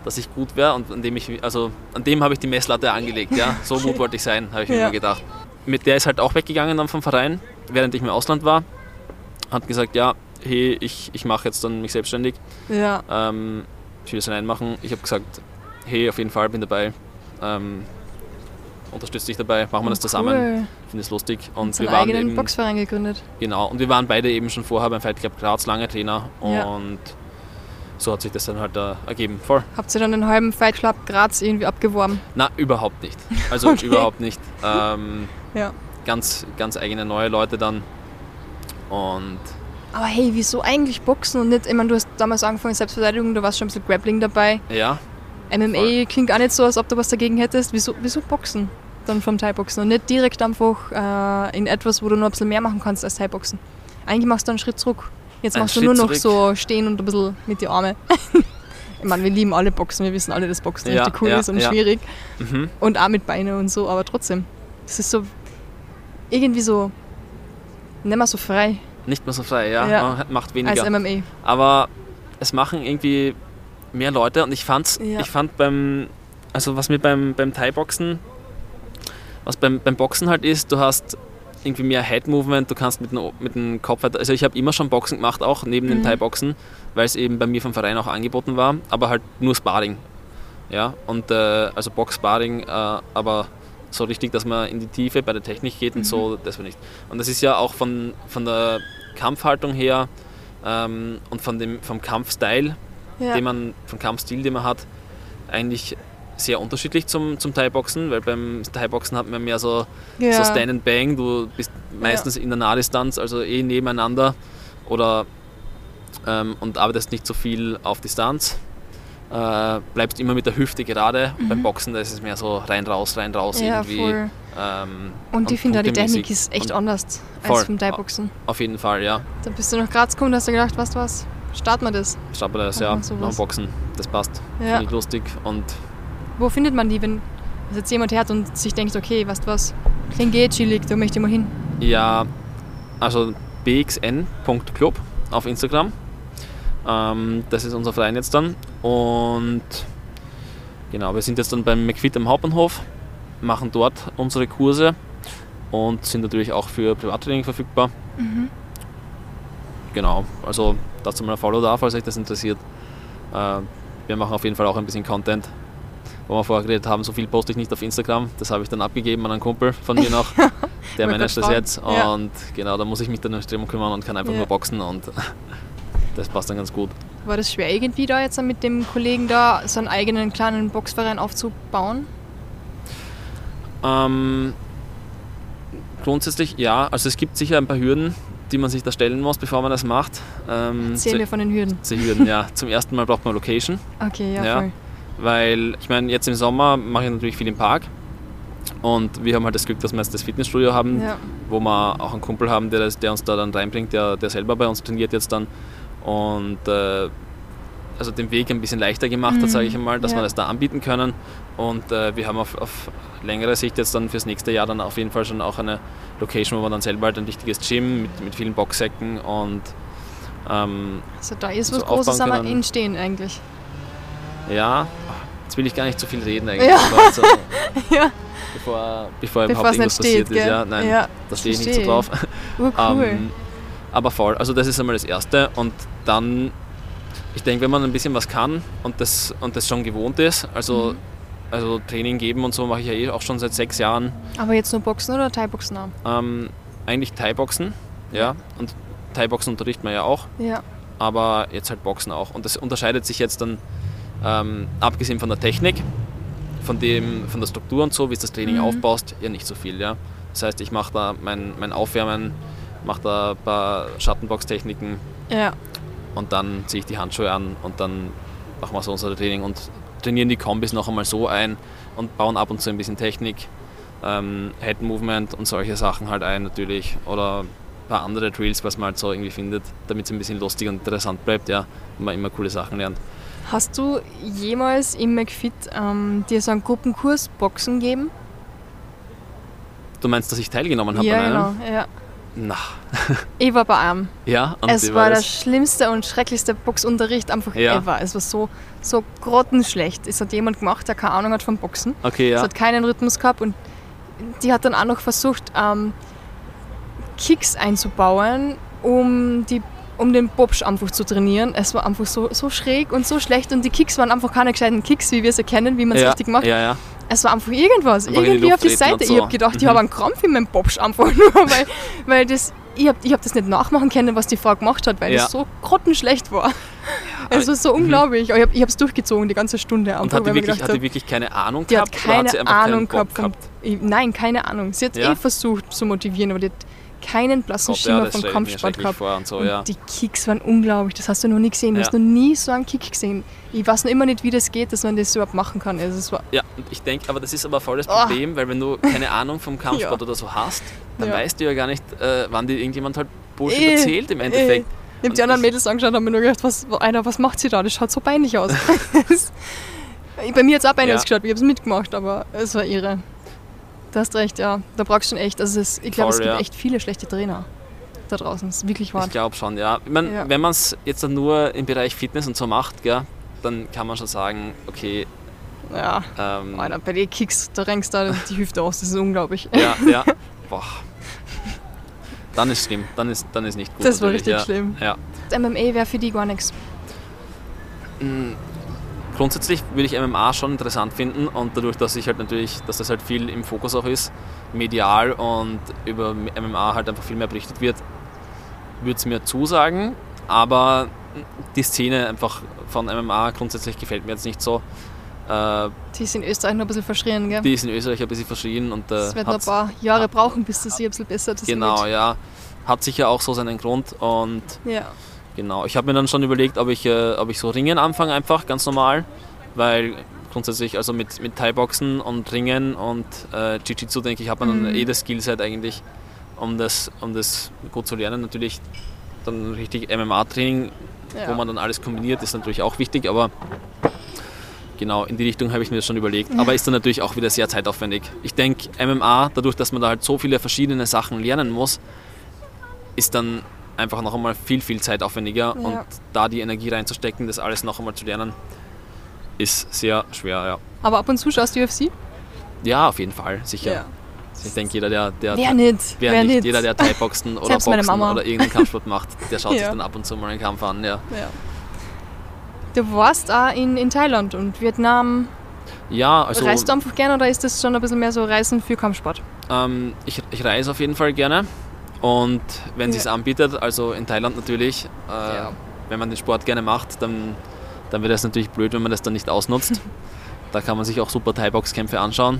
dass ich gut wäre und an dem ich, also an dem habe ich die Messlatte angelegt, ja. So gut wollte ich sein, habe ich mir Ja. immer gedacht. Mit der ist halt auch weggegangen dann vom Verein, während ich im Ausland war. Hat gesagt, ja, hey, ich, ich mache jetzt dann mich selbstständig. Ja. Ähm, ich will das allein machen. Ich habe gesagt, hey, auf jeden Fall bin dabei. Ähm, unterstütze dich dabei, machen wir das zusammen. Cool. Finde es lustig. Und wir waren eigenen eben, Boxverein gegründet. genau, und wir waren beide eben schon vorher beim Fight Club Graz lange Trainer Ja. und so hat sich das dann halt äh, ergeben. Voll. Habt ihr dann den halben Fight Club Graz irgendwie abgeworben? Na, überhaupt nicht. Also Okay. überhaupt nicht. Ähm, Ja. ganz, ganz eigene neue Leute dann. Und Aber hey, wieso eigentlich Boxen und nicht, ich meine, du hast damals angefangen Selbstverteidigung, da warst schon ein bisschen Grappling dabei. ja, MMA Voll. klingt auch nicht so, als ob du was dagegen hättest. Wieso, wieso Boxen dann vom Thai-Boxen und nicht direkt einfach äh, in etwas, wo du noch ein bisschen mehr machen kannst als Thai-Boxen? Eigentlich machst du einen Schritt zurück. Jetzt Ein machst du Schritt nur noch zurück. so stehen und ein bisschen mit die Arme. ich meine, wir lieben alle Boxen, wir wissen alle, dass Boxen Ja, richtig cool ja, ist und ja. schwierig. mhm. Und auch mit Beinen und so, aber trotzdem. Es ist so irgendwie so nicht mehr so frei nicht mehr so frei, ja. Ja. Macht weniger. als MMA. aber es machen irgendwie mehr Leute und ich fand's, ich fand beim, also was mir beim, beim Thai-Boxen, was beim, beim Boxen halt ist, du hast irgendwie mehr Head-Movement, du kannst mit dem, mit dem Kopf, halt- also ich habe immer schon Boxen gemacht, auch neben dem Mhm. Thai-Boxen, weil es eben bei mir vom Verein auch angeboten war, aber halt nur Sparring. Ja, und äh, also Box-Sparring, äh, aber so richtig, dass man in die Tiefe bei der Technik geht und Mhm. so, das war nicht. Und das ist ja auch von, von der Kampfhaltung her ähm, und von dem, vom Kampfstyle, Ja. den man, vom Kampfstil, den man hat, eigentlich sehr unterschiedlich zum, zum Thai-Boxen, weil beim Thai-Boxen hat man mehr so, ja. so Stand and Bang, du bist meistens in der Nahdistanz, also eh nebeneinander oder ähm, und arbeitest nicht so viel auf Distanz. Äh, bleibst immer mit der Hüfte gerade. Beim Boxen da ist es mehr so rein, raus, rein, raus Mhm. ja, irgendwie. Ähm, Und ich finde auch, die. Technik ist echt anders Voll. als vom Thai-Boxen. Auf jeden Fall, ja. Da bist du nach Graz gekommen und hast dir gedacht, weißt du was, starten wir das. Starten wir das, Machen ja. Noch Boxen, das passt. Ja. Finde ich lustig. Und Wo findet man die, wenn wenn jetzt jemand hört und sich denkt, okay, weißt du was, klingt geht chillig, da möchte ich mal hin. ja, also bxn.club auf Instagram. Ähm, das ist unser Verein jetzt dann. Und genau, wir sind jetzt dann beim McFit am Hauptbahnhof, machen dort unsere Kurse und sind natürlich auch für Privattraining verfügbar. Genau, also dazu mal ein Follow da, falls euch das interessiert. Äh, wir machen auf jeden Fall auch ein bisschen Content. Wo wir vorher geredet haben, so viel poste ich nicht auf Instagram. Das habe ich dann abgegeben an einen Kumpel von mir noch. Der managt das jetzt. Ja. Und genau, da muss ich mich dann extrem kümmern und kann einfach Ja. nur boxen und das passt dann ganz gut. War das schwer irgendwie da jetzt mit dem Kollegen da so einen eigenen kleinen Boxverein aufzubauen? Ähm, grundsätzlich ja, also es gibt sicher ein paar Hürden, die man sich da stellen muss, bevor man das macht. Ähm, Erzähl mir von den Hürden. zu Hürden, ja. Zum ersten Mal braucht man Location, Okay, ja, Ja. voll. Weil ich meine, jetzt im Sommer mache ich natürlich viel im Park und wir haben halt das Glück, dass wir jetzt das Fitnessstudio haben, Ja. wo wir auch einen Kumpel haben, der, das, der uns da dann reinbringt, der, der selber bei uns trainiert jetzt dann und äh, also den Weg ein bisschen leichter gemacht hat, Mhm, sage ich einmal, dass ja. wir das da anbieten können und äh, wir haben auf, auf längere Sicht jetzt dann fürs nächste Jahr dann auf jeden Fall schon auch eine Location, wo wir dann selber halt ein richtiges Gym mit, mit vielen Boxsäcken und ähm, Also da ist So was Großes aufbauen am. Entstehen eigentlich. Ja, jetzt will ich gar nicht zu viel reden eigentlich, Ja. also, Ja. bevor, bevor Bevor überhaupt irgendwas passiert steht, ist. gell? Ja, nein, Ja, da stehe ich nicht so drauf. Oh, cool. Ähm, aber voll, also das ist einmal das Erste. Und dann, ich denke, wenn man ein bisschen was kann und das, und das schon gewohnt ist, also, Mhm. also Training geben und so mache ich ja eh auch schon seit sechs Jahren. Aber jetzt nur Boxen oder Thai-Boxen auch? Ähm, eigentlich Thai-Boxen, ja. Und Thai-Boxen unterrichtet man ja auch, Ja. aber jetzt halt Boxen auch. Und das unterscheidet sich jetzt dann, ähm, abgesehen von der Technik, von, dem, von der Struktur und so, wie du das Training Mhm. aufbaust, ja nicht so viel. Ja. Das heißt, ich mache da mein, mein Aufwärmen, mache da ein paar Schattenbox-Techniken, Ja. und dann ziehe ich die Handschuhe an und dann machen wir so unser Training und trainieren die Kombis noch einmal so ein und bauen ab und zu ein bisschen Technik, ähm, Head Movement und solche Sachen halt ein natürlich oder ein paar andere Drills, was man halt so irgendwie findet, damit es ein bisschen lustig und interessant bleibt, ja, und man immer coole Sachen lernt. Hast du jemals im McFit ähm, dir so einen Gruppenkurs Boxen gegeben? Du meinst, dass ich teilgenommen habe ja, an einem? genau. Ja. Na, Ich war bei einem. ja, und es war der schlimmste und schrecklichste Boxunterricht einfach Ja. ever. Es war so, so grottenschlecht. Es hat jemand gemacht, der keine Ahnung hat vom Boxen. Okay, Es ja. hat keinen Rhythmus gehabt und die hat dann auch noch versucht, ähm, Kicks einzubauen, um, die, um den Bobsch einfach zu trainieren. Es war einfach so, so schräg und so schlecht und die Kicks waren einfach keine gescheiten Kicks, wie wir sie kennen, wie man es ja, richtig macht. Ja, ja. Es war einfach irgendwas, die irgendwie Luft auf die und Seite. so. Ich habe gedacht, ich Mhm. habe einen Krampf in meinem Bobsch einfach nur, weil, weil das, ich habe ich hab das nicht nachmachen können, was die Frau gemacht hat, weil das so grottenschlecht war. es war so unglaublich. Aber Ich habe es durchgezogen, die ganze Stunde. Und einfach, hat die, ich wirklich, hat die wirklich keine Ahnung die hat gehabt? oder hat keine keinen Ahnung Bock gehabt. Ich, nein, keine Ahnung. Sie hat Ja? eh versucht zu motivieren, aber die hat keinen blassen Gott, ja, Schimmer das vom Kampfsport gehabt. und so, und ja. die Kicks waren unglaublich, das hast du noch nie gesehen. Du Ja. hast noch nie so einen Kick gesehen. Ich weiß noch immer nicht, wie das geht, dass man das überhaupt machen kann. Also es war, Ja, ich denke, aber das ist aber voll das Oh. Problem, weil wenn du keine Ahnung vom Kampfsport Ja. oder so hast, dann Ja. weißt du ja gar nicht, äh, wann dir irgendjemand halt Bullshit Eh, erzählt im Endeffekt. Ich habe die anderen Mädels angeschaut und habe mir nur gedacht, was, einer, was macht sie da? Das schaut so peinlich aus. Bei mir hat es auch peinlich Ja. ausgeschaut, ich habe es mitgemacht, aber es war irre. Du hast recht, ja. Da brauchst du schon echt, also es, ich glaube, es gibt ja. echt viele schlechte Trainer da draußen. Das ist wirklich wahr. Ich glaube schon, ja. Ich mein, Ja. Wenn man es jetzt dann nur im Bereich Fitness und so macht, gell, dann kann man schon sagen, okay, Ja, ähm, Alter, bei den Kicks, da renkst du die Hüfte aus, das ist unglaublich. ja, ja, boah. Dann ist schlimm, dann ist, dann ist nicht gut. Das war richtig ja. schlimm. Ja. Das MMA wäre für die gar nichts. Mm, Grundsätzlich würde ich MMA schon interessant finden und dadurch, dass ich halt natürlich, dass das halt viel im Fokus auch ist, medial und über MMA halt einfach viel mehr berichtet wird, würde es mir zusagen, aber die Szene einfach von MMA grundsätzlich gefällt mir jetzt nicht so. Äh, Die ist in Österreich noch ein bisschen verschrien, gell? die ist in Österreich ein bisschen verschrien und äh, Das wird noch ein paar Jahre brauchen, bis das hier ein bisschen besser das genau, Image. ja, hat sicher auch so seinen Grund und Ja. Genau, ich habe mir dann schon überlegt, ob ich, äh, ob ich so Ringen anfange, einfach ganz normal, weil grundsätzlich, also mit, mit Thai-Boxen und Ringen und äh, Jiu-Jitsu, denke ich, hat man dann Mhm. eh das Skillset eigentlich, um das, um das gut zu lernen. Natürlich dann richtig MMA-Training, ja. wo man dann alles kombiniert, ist natürlich auch wichtig, aber genau, in die Richtung habe ich mir das schon überlegt. Aber ist dann natürlich auch wieder sehr zeitaufwendig. Ich denke, MMA, dadurch, dass man da halt so viele verschiedene Sachen lernen muss, ist dann einfach noch einmal viel, viel zeitaufwendiger. Ja. Und da die Energie reinzustecken, das alles noch einmal zu lernen, ist sehr schwer, ja. Aber ab und zu schaust du UFC? Ja, auf jeden Fall, sicher. Ich denke, jeder, der, der Wer nicht? wer Wer nicht, nicht? jeder, der Thai-Boxen oder Boxen oder irgendeinen Kampfsport macht, der schaut sich Ja. dann ab und zu mal einen Kampf an, ja. Ja. Du warst auch in, in Thailand und Vietnam. Ja, also Reist du einfach gerne oder ist das schon ein bisschen mehr so Reisen für Kampfsport? ähm, ich, ich reise auf jeden Fall gerne. Und wenn Ja. es sich anbietet, also in Thailand natürlich, äh, Ja. wenn man den Sport gerne macht, dann, dann wird es natürlich blöd, wenn man das dann nicht ausnutzt. da kann man sich auch super Thai-Box-Kämpfe anschauen.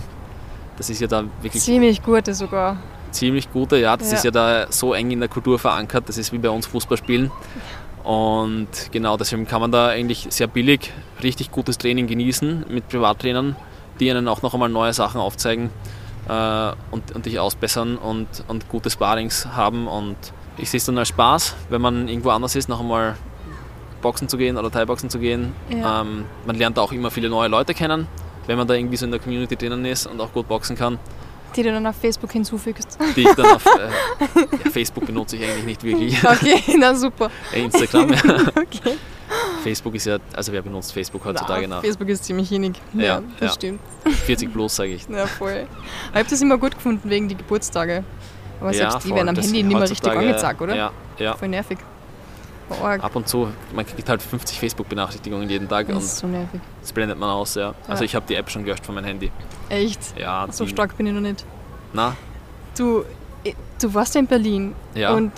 Das ist ja da wirklich Ziemlich gute sogar. ziemlich gute, ja. Das Ja. ist ja da so eng in der Kultur verankert. Das ist wie bei uns Fußballspielen. Und genau deswegen kann man da eigentlich sehr billig richtig gutes Training genießen mit Privattrainern, die einen auch noch einmal neue Sachen aufzeigen und, und dich ausbessern und, und gute Sparings haben. Und ich sehe es dann als Spaß, wenn man irgendwo anders ist, noch einmal Boxen zu gehen oder Thai-Boxen zu gehen. Ja. Ähm, man lernt auch immer viele neue Leute kennen, wenn man da irgendwie so in der Community drinnen ist und auch gut boxen kann. Die du dann auf Facebook hinzufügst. die ich dann auf äh, ja, Facebook benutze ich eigentlich nicht wirklich. Okay, na super. Äh, Instagram, ja. Okay. Facebook ist ja, also wer benutzt Facebook heutzutage Na, nach Facebook ist ziemlich hinig. Ja, Ja, das ja. stimmt. 40 plus, sage ich. Ja, voll. Ich habe das immer gut gefunden wegen die Geburtstage. Aber selbst die voll, werden am das Handy nicht mehr richtig angezeigt, oder? Ja, ja. Voll nervig. Arg. Ab und zu, man kriegt halt 50 Facebook-Benachrichtigungen jeden Tag Das und ist so nervig. das blendet man aus, ja. Also ich habe die App schon gelöscht von meinem Handy. Echt? Ja, So stark bin ich noch nicht. Na, Du, du warst ja in Berlin ja. und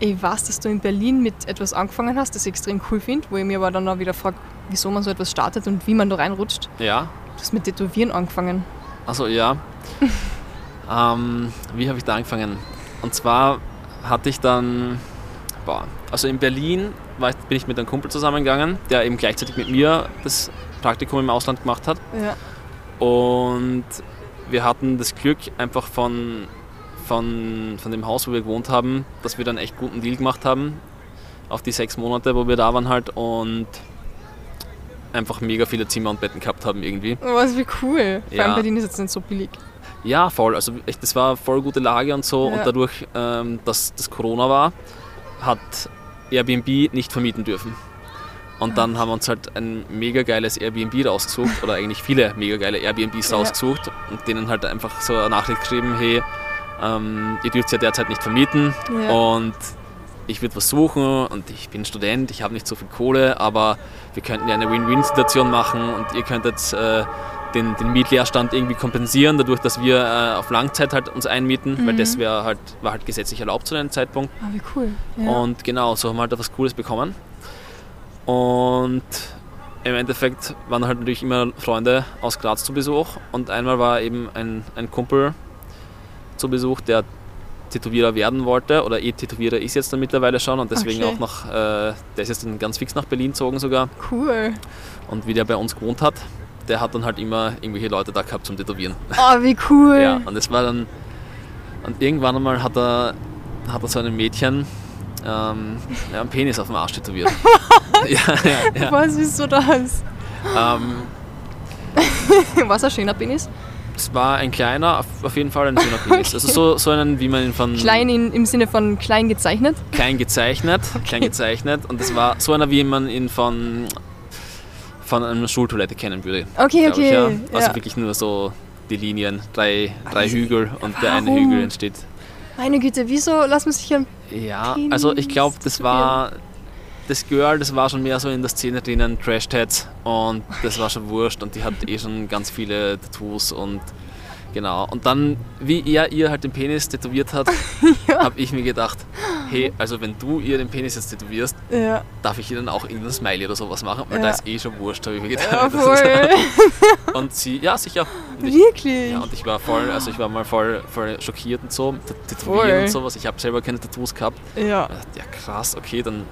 ich weiß, dass du in Berlin mit etwas angefangen hast, das ich extrem cool finde, wo ich mir aber dann auch wieder frage, wieso man so etwas startet und wie man da reinrutscht. ja. Du hast mit Tätowieren angefangen. Also ja. ähm, wie habe ich da angefangen? Und zwar hatte ich dann, boah, also in Berlin war ich, bin ich mit einem Kumpel zusammengegangen, der eben gleichzeitig mit mir das Praktikum im Ausland gemacht hat. Ja. Und wir hatten das Glück einfach von, von, von dem Haus, wo wir gewohnt haben, dass wir dann echt guten Deal gemacht haben. Auf die sechs Monate, wo wir da waren halt und einfach mega viele Zimmer und Betten gehabt haben irgendwie. Oh, Was wie cool. Vor Ja. allem Berlin ist jetzt nicht so billig. Ja, voll. Also echt, das war voll gute Lage und so. Ja. Und dadurch, ähm, dass das Corona war, hat Airbnb nicht vermieten dürfen. Und dann haben wir uns halt ein mega geiles Airbnb rausgesucht oder eigentlich viele mega geile Airbnbs rausgesucht und denen halt einfach so eine Nachricht geschrieben, hey, ähm, ihr dürft ja derzeit nicht vermieten Ja. und ich würde was suchen und ich bin Student, ich habe nicht so viel Kohle, aber wir könnten ja eine Win-Win-Situation machen und ihr könntet äh, den, den Mietleerstand irgendwie kompensieren, dadurch, dass wir äh, auf Langzeit halt uns einmieten, weil Mhm. das wär halt, war halt gesetzlich erlaubt zu dem Zeitpunkt. Ah, wie cool. Ja. Und genau, so haben wir halt da was Cooles bekommen. Und im Endeffekt waren halt natürlich immer Freunde aus Graz zu Besuch. Und einmal war eben ein, ein Kumpel zu Besuch, der Tätowierer werden wollte oder eh Tätowierer ist jetzt dann mittlerweile schon und deswegen Okay. auch nach, äh, der ist jetzt dann ganz fix nach Berlin gezogen sogar. Cool. Und wie der bei uns gewohnt hat, der hat dann halt immer irgendwelche Leute da gehabt zum Tätowieren. Oh, wie cool. Ja, und es war dann. Und irgendwann einmal hat er, hat er so einem Mädchen ähm, ja, einen Penis auf dem Arsch tätowiert. ja, ja, ja. Was ist so das? Ähm, Was ein schöner Penis. Es war ein kleiner, auf, jeden Fall ein schöner Penis. Also so, so einen, wie man ihn von Klein in, im Sinne von klein gezeichnet. klein gezeichnet, klein gezeichnet. Und das war so einer, wie man ihn von, von einer Schultoilette kennen würde. Okay, okay. Ich, ja. ja. Also wirklich nur so die Linien, drei, drei Hügel und der eine Warum? Hügel entsteht Meine Güte, wieso lassen wir sich ein Ja, Penis also ich glaube, das war das Girl, das war schon mehr so in der Szene drinnen, Trash Tats und das war schon wurscht und die hat eh schon ganz viele Tattoos und genau. Und dann, wie er ihr halt den Penis tätowiert hat, habe ich mir gedacht, hey, also wenn du ihr den Penis jetzt tätowierst, Ja, darf ich ihr dann auch irgendein Smiley oder sowas machen, weil Ja. da ist eh schon wurscht, habe ich mir gedacht. ja. Und sie, ja sicher. Und ich, Wirklich. ja, und ich war voll, also ich war mal voll, voll schockiert und so, tätowieren Voll. und sowas. Ich habe selber keine Tattoos gehabt. Ja. Ja, krass, okay, dann,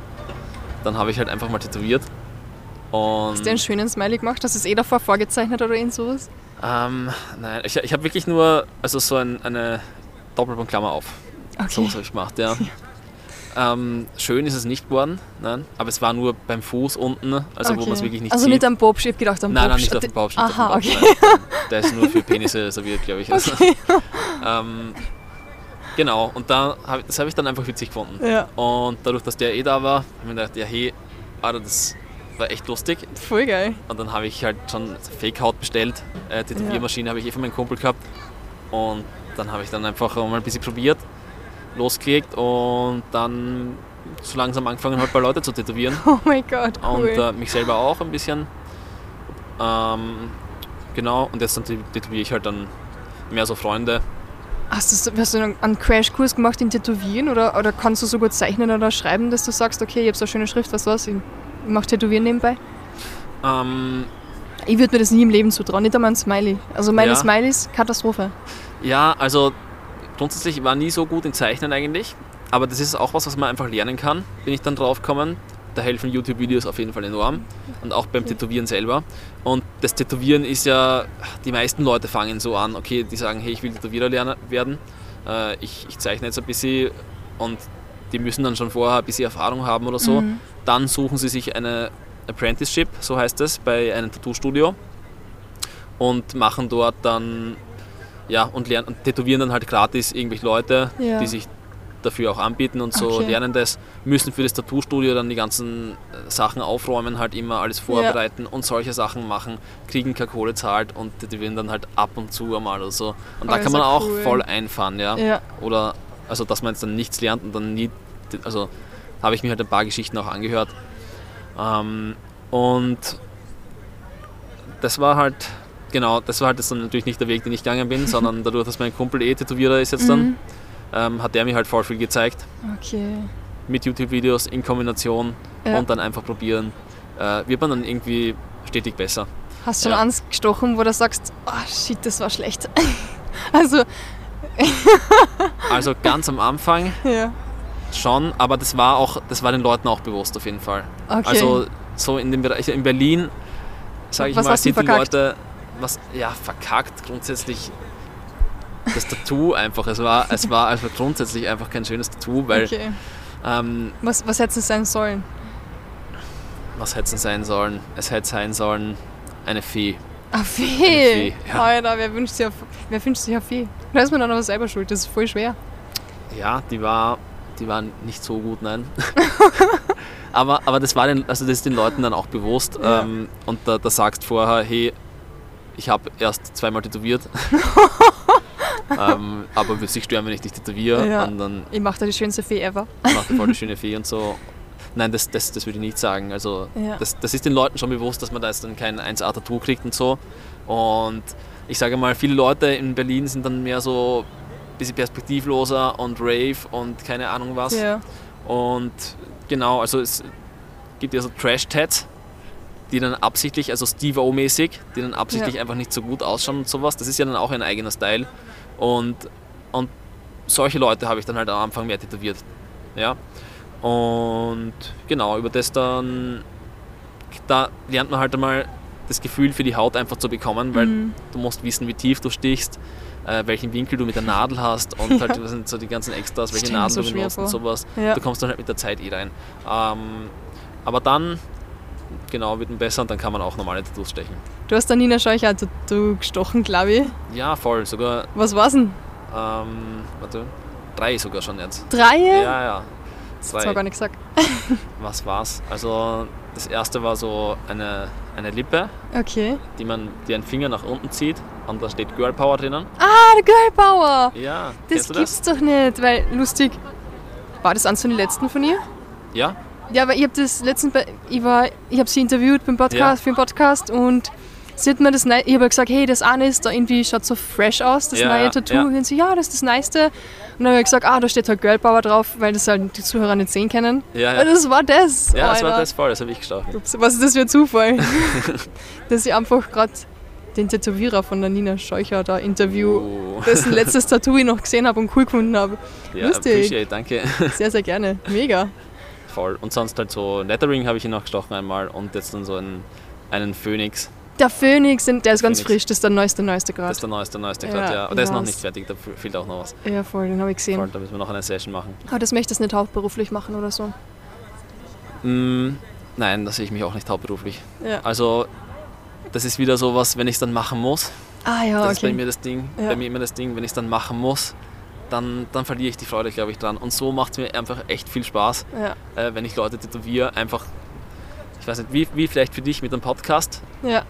dann habe ich halt einfach mal tätowiert. Und Hast du einen schönen Smiley gemacht? Hast du es eh davor vorgezeichnet oder irgend sowas? ähm, nein, ich, ich habe wirklich nur also so ein, eine Doppelpunktklammer auf. So was habe ich gemacht, ja. Ähm, schön ist es nicht geworden, nein, aber es war nur beim Fuß unten, also wo man es wirklich nicht Also sieht. nicht am Bob, ich hab gedacht am nein, Bob. nein, nicht auf dem dem Aha, Bausch, okay. nein. Der ist nur für Penisse serviert, glaube ich. Also, ähm, genau, und da hab, das habe ich dann einfach witzig gefunden. Ja, Und dadurch, dass der eh da war, habe ich mir gedacht, ja hey, Alter, das war echt lustig. voll geil. Und dann habe ich halt schon Fake-Haut bestellt. Äh, die Tätowiermaschine habe ich eh von meinem Kumpel gehabt. Und dann habe ich dann einfach mal ein bisschen probiert, losgelegt und dann so langsam angefangen, halt ein paar Leute zu tätowieren. Oh mein Gott, Und cool. äh, mich selber auch ein bisschen. Ähm, genau, und jetzt dann tätowiere ich halt dann mehr so Freunde. Hast du, hast du einen- Crashkurs gemacht in Tätowieren oder, oder kannst du so gut zeichnen oder schreiben, dass du sagst, okay, ich habe so eine schöne Schrift, was was, ich mache Tätowieren nebenbei? Ähm, Ich würde mir das nie im Leben zutrauen, nicht einmal ein Smiley. Also meine Ja. Smileys, Katastrophe. ja, also grundsätzlich war nie so gut in Zeichnen eigentlich. Aber das ist auch was, was man einfach lernen kann, bin ich dann drauf gekommen. Da helfen YouTube-Videos auf jeden Fall enorm. Und auch beim Tätowieren selber. Und das Tätowieren ist ja, die meisten Leute fangen so an, okay, die sagen, hey, ich will Tätowierer lernen, werden. Äh, ich, ich zeichne jetzt ein bisschen und die müssen dann schon vorher ein bisschen Erfahrung haben oder so. Mhm. Dann suchen sie sich eine Apprenticeship, so heißt es, bei einem Tattoo-Studio und machen dort dann, ja, und lernen und tätowieren dann halt gratis irgendwelche Leute, Ja. die sich dafür auch anbieten und so Okay. lernen das, müssen für das Tattoo-Studio dann die ganzen äh, Sachen aufräumen, halt immer alles vorbereiten und solche Sachen machen, kriegen keine Kohle zahlt und tätowieren dann halt ab und zu einmal oder so. Und da Oh, kann ist man ja auch cool. voll einfahren, ja. Ja. Oder, also dass man jetzt dann nichts lernt und dann nie, also habe ich mir halt ein paar Geschichten auch angehört. Ähm, und das war halt, genau, das war halt jetzt dann natürlich nicht der Weg, den ich gegangen bin, sondern dadurch, dass mein Kumpel eh Tätowierer ist jetzt dann, Mhm. Ähm, hat der mir halt voll viel gezeigt Okay. mit YouTube-Videos in Kombination Ja. und dann einfach probieren. Äh, wird man dann irgendwie stetig besser. Hast du schon Ja. eins gestochen, wo du sagst, oh shit, das war schlecht. also, Also ganz am Anfang ja. schon, aber das war auch, das war den Leuten auch bewusst auf jeden Fall. Okay. Also so in dem Bereich, in Berlin, sage ich Was mal, sind die? Leute, was, ja, verkackt grundsätzlich das Tattoo einfach. Es war, es war einfach grundsätzlich einfach kein schönes Tattoo, weil okay. ähm, Was, was hätte es sein sollen? was hätte es sein sollen? Es hätte sein sollen eine Fee. Ah, Fee! Fee, ja. Alter, wer wünscht sich auf, wer wünscht sich auf Fee? Da ist man dann aber selber schuld, das ist voll schwer. Ja, die war, die war nicht so gut, nein. aber, aber das war den, also das ist den Leuten dann auch bewusst. Ja. Ähm, und da, da sagst vorher, hey, ich habe erst zweimal tätowiert. ähm, aber sich stören, wenn ich dich tätowiere. Ja. Und dann Ich mache da die schönste Fee ever. macht voll die schöne Fee und so. Nein, das, das, das würde ich nicht sagen. Also Ja. das, das ist den Leuten schon bewusst, dass man da jetzt dann kein 1A-Tattoo kriegt und so. Und ich sage mal, viele Leute in Berlin sind dann mehr so ein bisschen perspektivloser und Rave und keine Ahnung was. Ja. Und genau, also es gibt ja so Trash-Tats, die dann absichtlich, also Steve O-mäßig, die dann absichtlich Ja. einfach nicht so gut ausschauen und sowas. Das ist ja dann auch ein eigener Style. Und, und solche Leute habe ich dann halt am Anfang mehr tätowiert. Ja. Und genau, über das dann, da lernt man halt einmal das Gefühl für die Haut einfach zu bekommen, weil Mhm. du musst wissen, wie tief du stichst, äh, welchen Winkel du mit der Nadel hast und halt was sind so die ganzen Extras, welche mir Nadel so du benutzt und sowas. Ja. Du kommst dann halt mit der Zeit eh rein. Ähm, aber dann, genau, wird man besser und dann kann man auch normale Tattoos stechen. Du hast da Nina Scheucher ein Tattoo gestochen, glaube ich. Ja, voll, sogar, Was war's denn? ähm, warte, drei sogar schon jetzt. Drei? Ja, ja. Das war Drei. gar nicht gesagt. Was war's? Also, das erste war so eine, eine Lippe, Okay. die man, die einen Finger nach unten zieht und da steht Girl Power drinnen. Ah, der Girl Power! Ja, Das du gibt's doch nicht, weil lustig. War das eins von den letzten von ihr? Ja, Ja, aber ich habe das letztens, bei, ich war, ich habe sie interviewt beim Podcast, Ja. für den Podcast und sie hat mir das, neu- ich habe gesagt, hey, das eine ist da irgendwie, schaut so fresh aus, das Ja, neue Tattoo. ja. Und sie, ja, das ist das Neueste. Und dann habe ich gesagt, ah, da steht halt Girl Power drauf, weil das halt die Zuhörer nicht sehen können. ja, Und ja. das war das. Ja, das war das voll, das habe ich gestochen. Ups, was ist das für ein Zufall? Dass ich einfach gerade den Tätowierer von der Nina Scheucher da Interview, Oh. dessen letztes Tattoo ich noch gesehen habe und cool gefunden habe. Ja, lustig. danke. Sehr, sehr gerne. Mega. Voll. Und sonst halt so Lettering habe ich ihn noch gestochen einmal und jetzt dann so einen, einen Phönix. Der Phönix, der ist ganz Phönix. frisch, das ist der neueste, neueste Das gerade. ist der neueste, neueste Ja, gerade, ja. Aber der ist noch ich nicht fertig, da fehlt auch noch was. Ja, voll, den habe ich gesehen. Voll, da müssen wir noch eine Session machen. Aber das möchtest du nicht hauptberuflich machen oder so. Mm, nein, da sehe ich mich auch nicht hauptberuflich. Ja. Also, das ist wieder so was, wenn ich es dann machen muss. Ah ja, Das ist bei okay. mir das Ding. Ja. Bei mir immer das Ding, wenn ich es dann machen muss, dann, dann verliere ich die Freude, glaube ich, dran. Und so macht es mir einfach echt viel Spaß, Ja, äh, wenn ich Leute tätowiere. Einfach, ich weiß nicht, wie, wie vielleicht für dich mit einem Podcast. ja,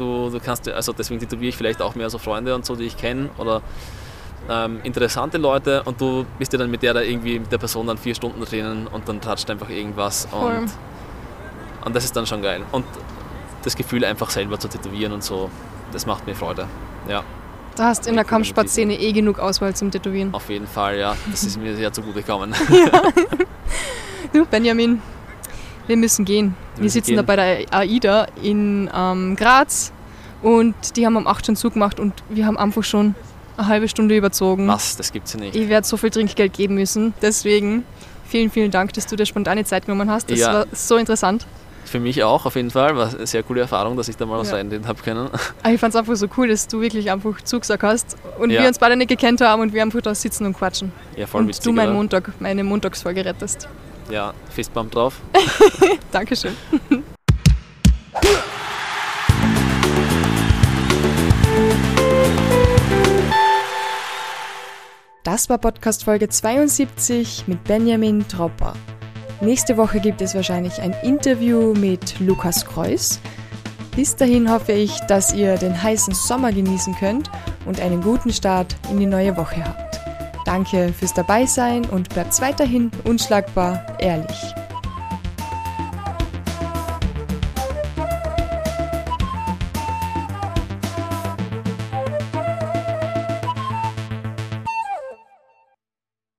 Du, du kannst, also deswegen tätowiere ich vielleicht auch mehr so Freunde und so, die ich kenne. Oder ähm, interessante Leute und du bist ja dann mit der da irgendwie mit der Person dann vier Stunden drinnen und dann tratscht einfach irgendwas Voll. und, und das ist dann schon geil. Und das Gefühl einfach selber zu tätowieren und so, das macht mir Freude. Ja, Du hast in der Kampfsportszene eh genug Auswahl zum Tätowieren. auf jeden Fall, ja. Das ist mir sehr zugute gekommen. Du, Benjamin, wir müssen gehen. Wir, müssen sitzen da gehen. bei der AIDA in ähm, Graz und die haben um 8 schon zugemacht und wir haben einfach schon eine halbe Stunde überzogen. Was? Das gibt's ja nicht. Ich werde so viel Trinkgeld geben müssen. Deswegen vielen, vielen Dank, dass du dir spontane Zeit genommen hast. Das Ja. war so interessant. Für mich auch auf jeden Fall. War eine sehr coole Erfahrung, dass ich da mal was Ja. reinreden habe können. Ich fand es einfach so cool, dass du wirklich einfach zugesagt hast und Ja. wir uns beide nicht gekannt haben und wir einfach da sitzen und quatschen. Ja, voll und witzig. du meinen? Montag, meine Montagsfolge rettest. Ja, Fistbump drauf. Dankeschön. Das war Podcast Folge 72 mit Benjamin Tropper. Nächste Woche gibt es wahrscheinlich ein Interview mit Lukas Kreuz. Bis dahin hoffe ich, dass ihr den heißen Sommer genießen könnt und einen guten Start in die neue Woche habt. Danke fürs Dabeisein und bleibt weiterhin unschlagbar ehrlich.